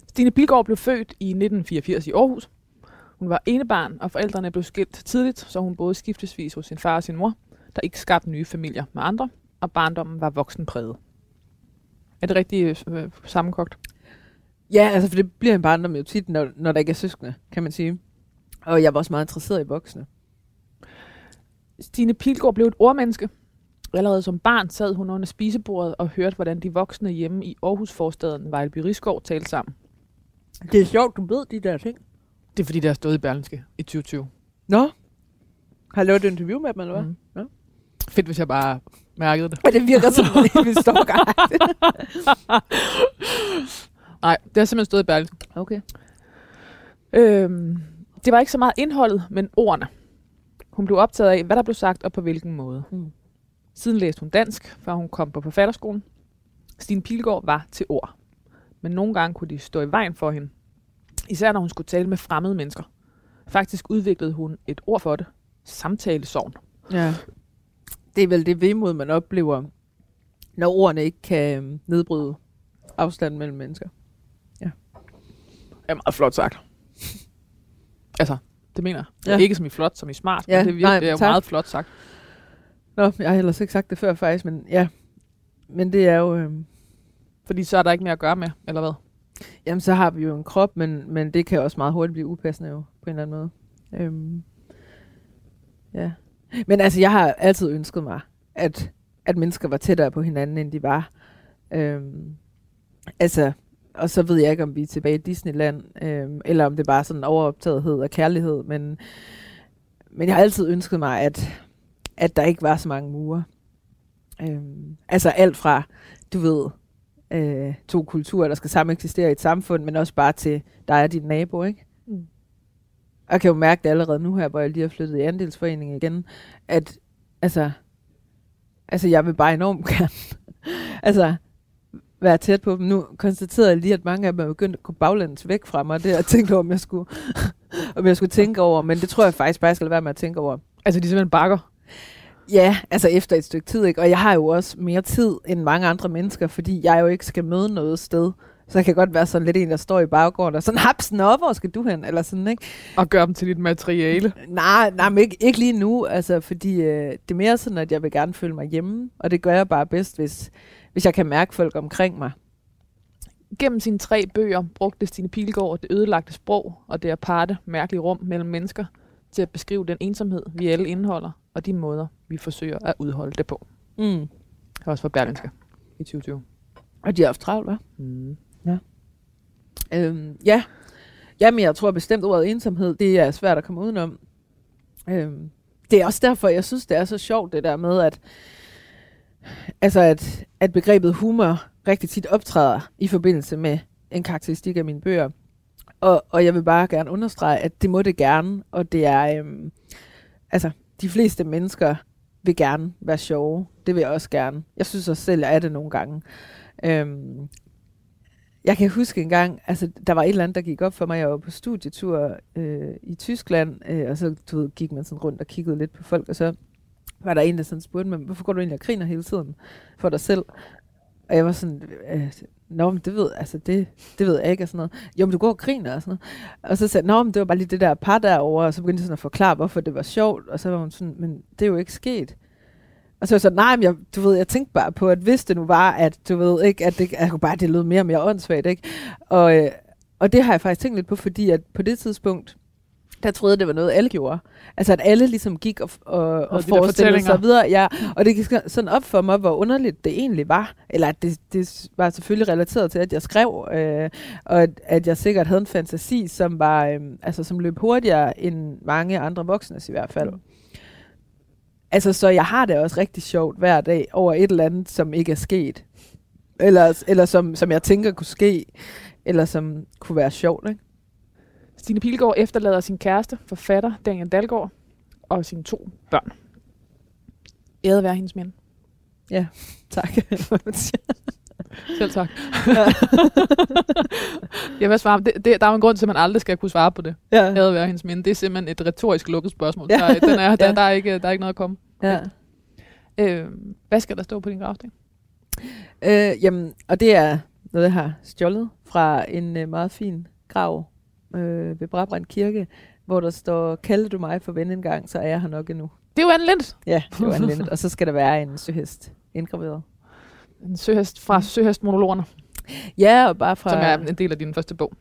Stine Pilgaard blev født i 1984 i Aarhus. Hun var enebarn, og forældrene blev skilt tidligt, så hun boede skiftesvis hos sin far og sin mor, der ikke skabte nye familier med andre, og barndommen var voksenpræget. Er det rigtig øh, sammenkogt? Ja, altså, for det bliver en barndom jo tit, når, når der ikke er søskende, kan man sige. Og jeg var også meget interesseret i voksne. Stine Pilgaard blev et ordmenneske. Allerede som barn sad hun under spisebordet og hørte, hvordan de voksne hjemme i Aarhus-forstaden Vejleby Rigskov talte sammen. Det er sjovt, du ved de der ting. Det er fordi, der er stået i Berlinske i 2020. Nå. Har du lavet et interview med dem, eller hvad? Mm. Ja. Fedt, hvis jeg bare mærkede det. Og det virker som en stalker. Nej, det har simpelthen stået i Berlinske. Okay. Øhm, det var ikke så meget indholdet, men ordene. Hun blev optaget af, hvad der blev sagt og på hvilken måde. Mm. Siden læste hun dansk, før hun kom på forfatterskolen. Stine Pilgaard var til ord. Men nogle gange kunne de stå i vejen for hende. Især når hun skulle tale med fremmede mennesker. Faktisk udviklede hun et ord for det. Samtalesovn. Ja. Det er vel det vemod, man oplever, når ordene ikke kan øhm, nedbryde afstanden mellem mennesker. Det er meget flot sagt. altså, det mener jeg. Ja. Ja. Ikke som i flot, som i smart, Ja, men det er, virkelig, nej, det er jo meget flot sagt. Nå, jeg har ellers ikke sagt det før faktisk, men ja. Men det er jo... Øhm, Fordi så er der ikke mere at gøre med, eller hvad? jamen, så har vi jo en krop, men, men det kan også meget hurtigt blive upassende jo, på en eller anden måde. Øhm, ja. Men altså, jeg har altid ønsket mig, at, at mennesker var tættere på hinanden, end de var. Øhm, altså, og så ved jeg ikke, om vi er tilbage i Disneyland, øhm, eller om det bare er sådan overoptagethed og kærlighed, men, men jeg har altid ønsket mig, at, at der ikke var så mange mure. Øhm, altså alt fra, du ved, øh, to kulturer, der skal sammen eksistere i et samfund, men også bare til dig og din nabo, ikke? Mm. Og jeg kan jo mærke det allerede nu her, hvor jeg lige har flyttet i andelsforeningen igen, at altså, altså jeg vil bare enormt gerne altså, være tæt på dem. Nu konstaterede jeg lige, at mange af dem er begyndt at gå baglæns væk fra mig. Det jeg tænkt over, om jeg skulle, om jeg skulle tænke over, men det tror jeg faktisk bare, jeg skal lade være med at tænke over. Altså, de simpelthen bakker. Ja, altså efter et stykke tid, ikke? Og jeg har jo også mere tid end mange andre mennesker, fordi jeg jo ikke skal møde noget sted Så jeg kan godt være sådan lidt en, der står i baggården og sådan, hapsen op, hvor skal du hen? Eller sådan, ikke? Og gør dem til dit materiale. Nej, nej men ikke, ikke lige nu, altså, fordi øh, det er mere sådan, at jeg vil gerne føle mig hjemme, og det gør jeg bare bedst, hvis, hvis jeg kan mærke folk omkring mig. Gennem sine tre bøger brugte Stine Pilgaard det ødelagte sprog og det aparte, mærkelige rum mellem mennesker til at beskrive den ensomhed, vi alle indeholder, og de måder, vi forsøger at udholde det på. Mm. Det var også for Berlinske i 2020. Og de har haft travlt, hva'? Mm. Øhm, ja. Jamen, jeg tror bestemt, ordet ensomhed, det er svært at komme udenom. Øhm, det er også derfor, jeg synes, det er så sjovt, det der med, at, altså at, at begrebet humor rigtig tit optræder i forbindelse med en karakteristik af mine bøger. Og, og jeg vil bare gerne understrege, at det må det gerne, og det er, øhm, altså, de fleste mennesker vil gerne være sjove. Det vil jeg også gerne. Jeg synes også selv, jeg er det nogle gange. Øhm, jeg kan huske en gang, altså der var et eller andet, der gik op for mig. Jeg var på studietur øh, i Tyskland, øh, og så du ved, gik man sådan rundt og kiggede lidt på folk, og så var der en, der sådan spurgte mig, hvorfor går du egentlig og griner hele tiden for dig selv? Og jeg var sådan, øh, Nå, men det ved, altså det, det ved jeg ikke, og sådan noget. Jo, men du går og griner og sådan noget. Og så sagde jeg, Nå, men det var bare lige det der par derovre, og så begyndte jeg sådan at forklare, hvorfor det var sjovt, og så var hun sådan, men det er jo ikke sket. Og så var jeg så, nej, men jeg, du ved, jeg tænkte bare på, at hvis det nu var, at du ved ikke, at det, at kunne bare, det lød mere og mere åndssvagt, ikke? Og, øh, og det har jeg faktisk tænkt lidt på, fordi at på det tidspunkt, der troede det var noget, alle gjorde. Altså, at alle ligesom gik og, og, og der forestillede sig videre. Ja, og det gik sådan op for mig, hvor underligt det egentlig var. Eller at det, det var selvfølgelig relateret til, at jeg skrev, øh, og at, at jeg sikkert havde en fantasi, som var, øh, altså, som løb hurtigere end mange andre voksnes i hvert fald. Mm. Altså, så jeg har det også rigtig sjovt hver dag over et eller andet, som ikke er sket. Eller, eller som, som jeg tænker kunne ske. Eller som kunne være sjovt, ikke? Stine Pilgaard efterlader sin kæreste, forfatter Daniel Dalgaard, og sine to børn. Æret være hendes mænd. Tak. Selv tak. jeg vil svare, det, det, der er jo en grund til, at man aldrig skal kunne svare på det. ja. Æret være hendes mænd. Det er simpelthen et retorisk lukket spørgsmål. Ja. Der, den er, der, Ja. der, er ikke, der er ikke noget at komme. ja. Øh, hvad skal der stå på din gravsten? Øh, jamen, og det er noget, jeg har stjålet fra en øh, meget fin grav øh, ved Brabrand Kirke, hvor der står, kaldte du mig for ven engang, så er jeg her nok endnu. Det er jo Anne. Ja, det var en lille. Og så skal der være en søhest indgraveret. En søhest fra Søhestmonologerne, Ja, og bare fra... som er en del af din første bog.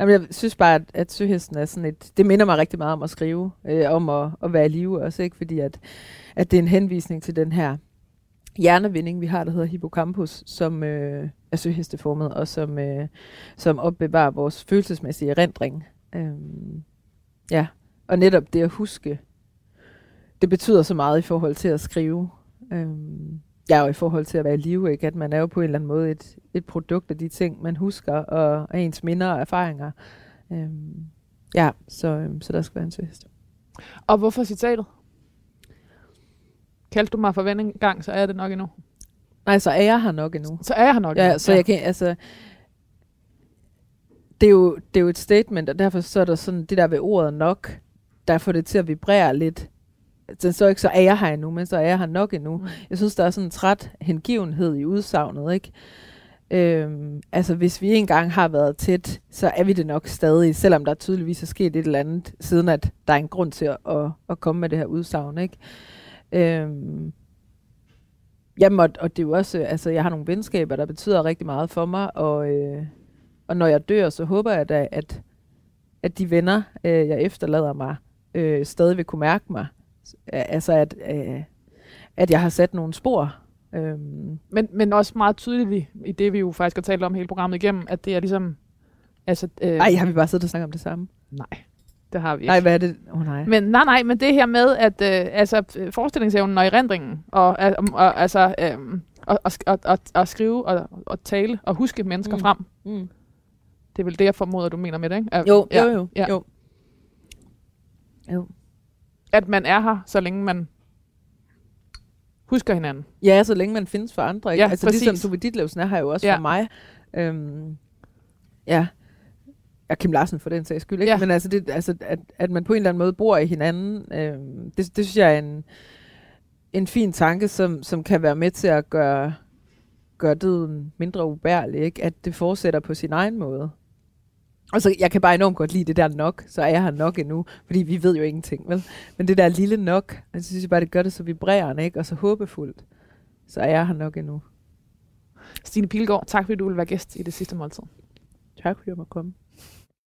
Jamen, jeg synes bare, at, at søhesten er sådan et... Det minder mig rigtig meget om at skrive, øh, om at, at være i live også, ikke? Fordi at, at det er en henvisning til den her hjernevinding, vi har, der hedder hippocampus, som øh, er søhesteformet, og som, øh, som opbevarer vores følelsesmæssige erindring. Øhm, ja, og netop det at huske, det betyder så meget i forhold til at skrive. Øhm, ja, og i forhold til at være i live, ikke? At man er jo på en eller anden måde et, et produkt af de ting, man husker, og og ens minder og erfaringer. Øhm, ja, så, øhm, så der skal være en søhest. Og hvorfor citatet? Kaldte du mig for ven gang, så er det nok endnu. Nej, så er jeg her nok endnu. Så er jeg her nok Ja, endnu. så jeg kan, altså, det er, jo, det er jo et statement, og derfor så er der sådan, det der ved ordet nok, der får det til at vibrere lidt. Så, så ikke, så er jeg her endnu, men så er jeg her nok endnu. Mm. Jeg synes, der er sådan en træt hengivenhed i udsagnet, ikke? Øhm, altså, hvis vi engang har været tæt, så er vi det nok stadig, selvom der tydeligvis er sket et eller andet, siden at der er en grund til at, at, at komme med det her udsagn, ikke? Øhm, jamen, og, og det er jo også, altså, jeg har nogle venskaber, der betyder rigtig meget for mig, og, øh, og når jeg dør, så håber jeg da, at, at de venner, øh, jeg efterlader mig, øh, stadig vil kunne mærke mig. Altså, at, øh, at jeg har sat nogle spor. Øhm, Men, men også meget tydeligt i, i det, vi jo faktisk har talt om hele programmet igennem, at det er ligesom... Altså, øh, ej, har vi bare siddet og snakket om det samme? Nej, det har vi ikke. Nej, hvad er det? Oh, nej. Men nej, nej, men det her med, at øh, altså, forestillingsevnen og erindringen, og, øh, og, altså, øh, og, og, og, og, og skrive og, og tale og huske mennesker Mm. mm. frem, Mm. det er vel det, jeg formoder, du mener med det, ikke? At, Jo, ja, jo, jo, ja. jo. Jo. At man er her, så længe man husker hinanden. Ja, så længe man findes for andre. Ikke? Ja, altså præcis. ligesom Tove Ditlevsen er her jo også Ja. for mig. Øhm, ja. Ja, Kim Larsen for den sags skyld. Ikke? Ja. Men altså, det, altså at, at man på en eller anden måde bor i hinanden, øhm, det, det synes jeg er en, en fin tanke, som, som kan være med til at gøre, gør døden mindre ubærlig, ikke? at det fortsætter på sin egen måde. Og så, jeg kan bare enormt godt lide det der nok, så er jeg her nok endnu, fordi vi ved jo ingenting, vel? Men det der lille nok, jeg synes jeg bare, det gør det så vibrerende, ikke? Og så håbefuldt. Så er jeg her nok endnu. Stine Pilgaard, tak fordi du vil være gæst i det sidste måltid. Tak fordi jeg måtte komme.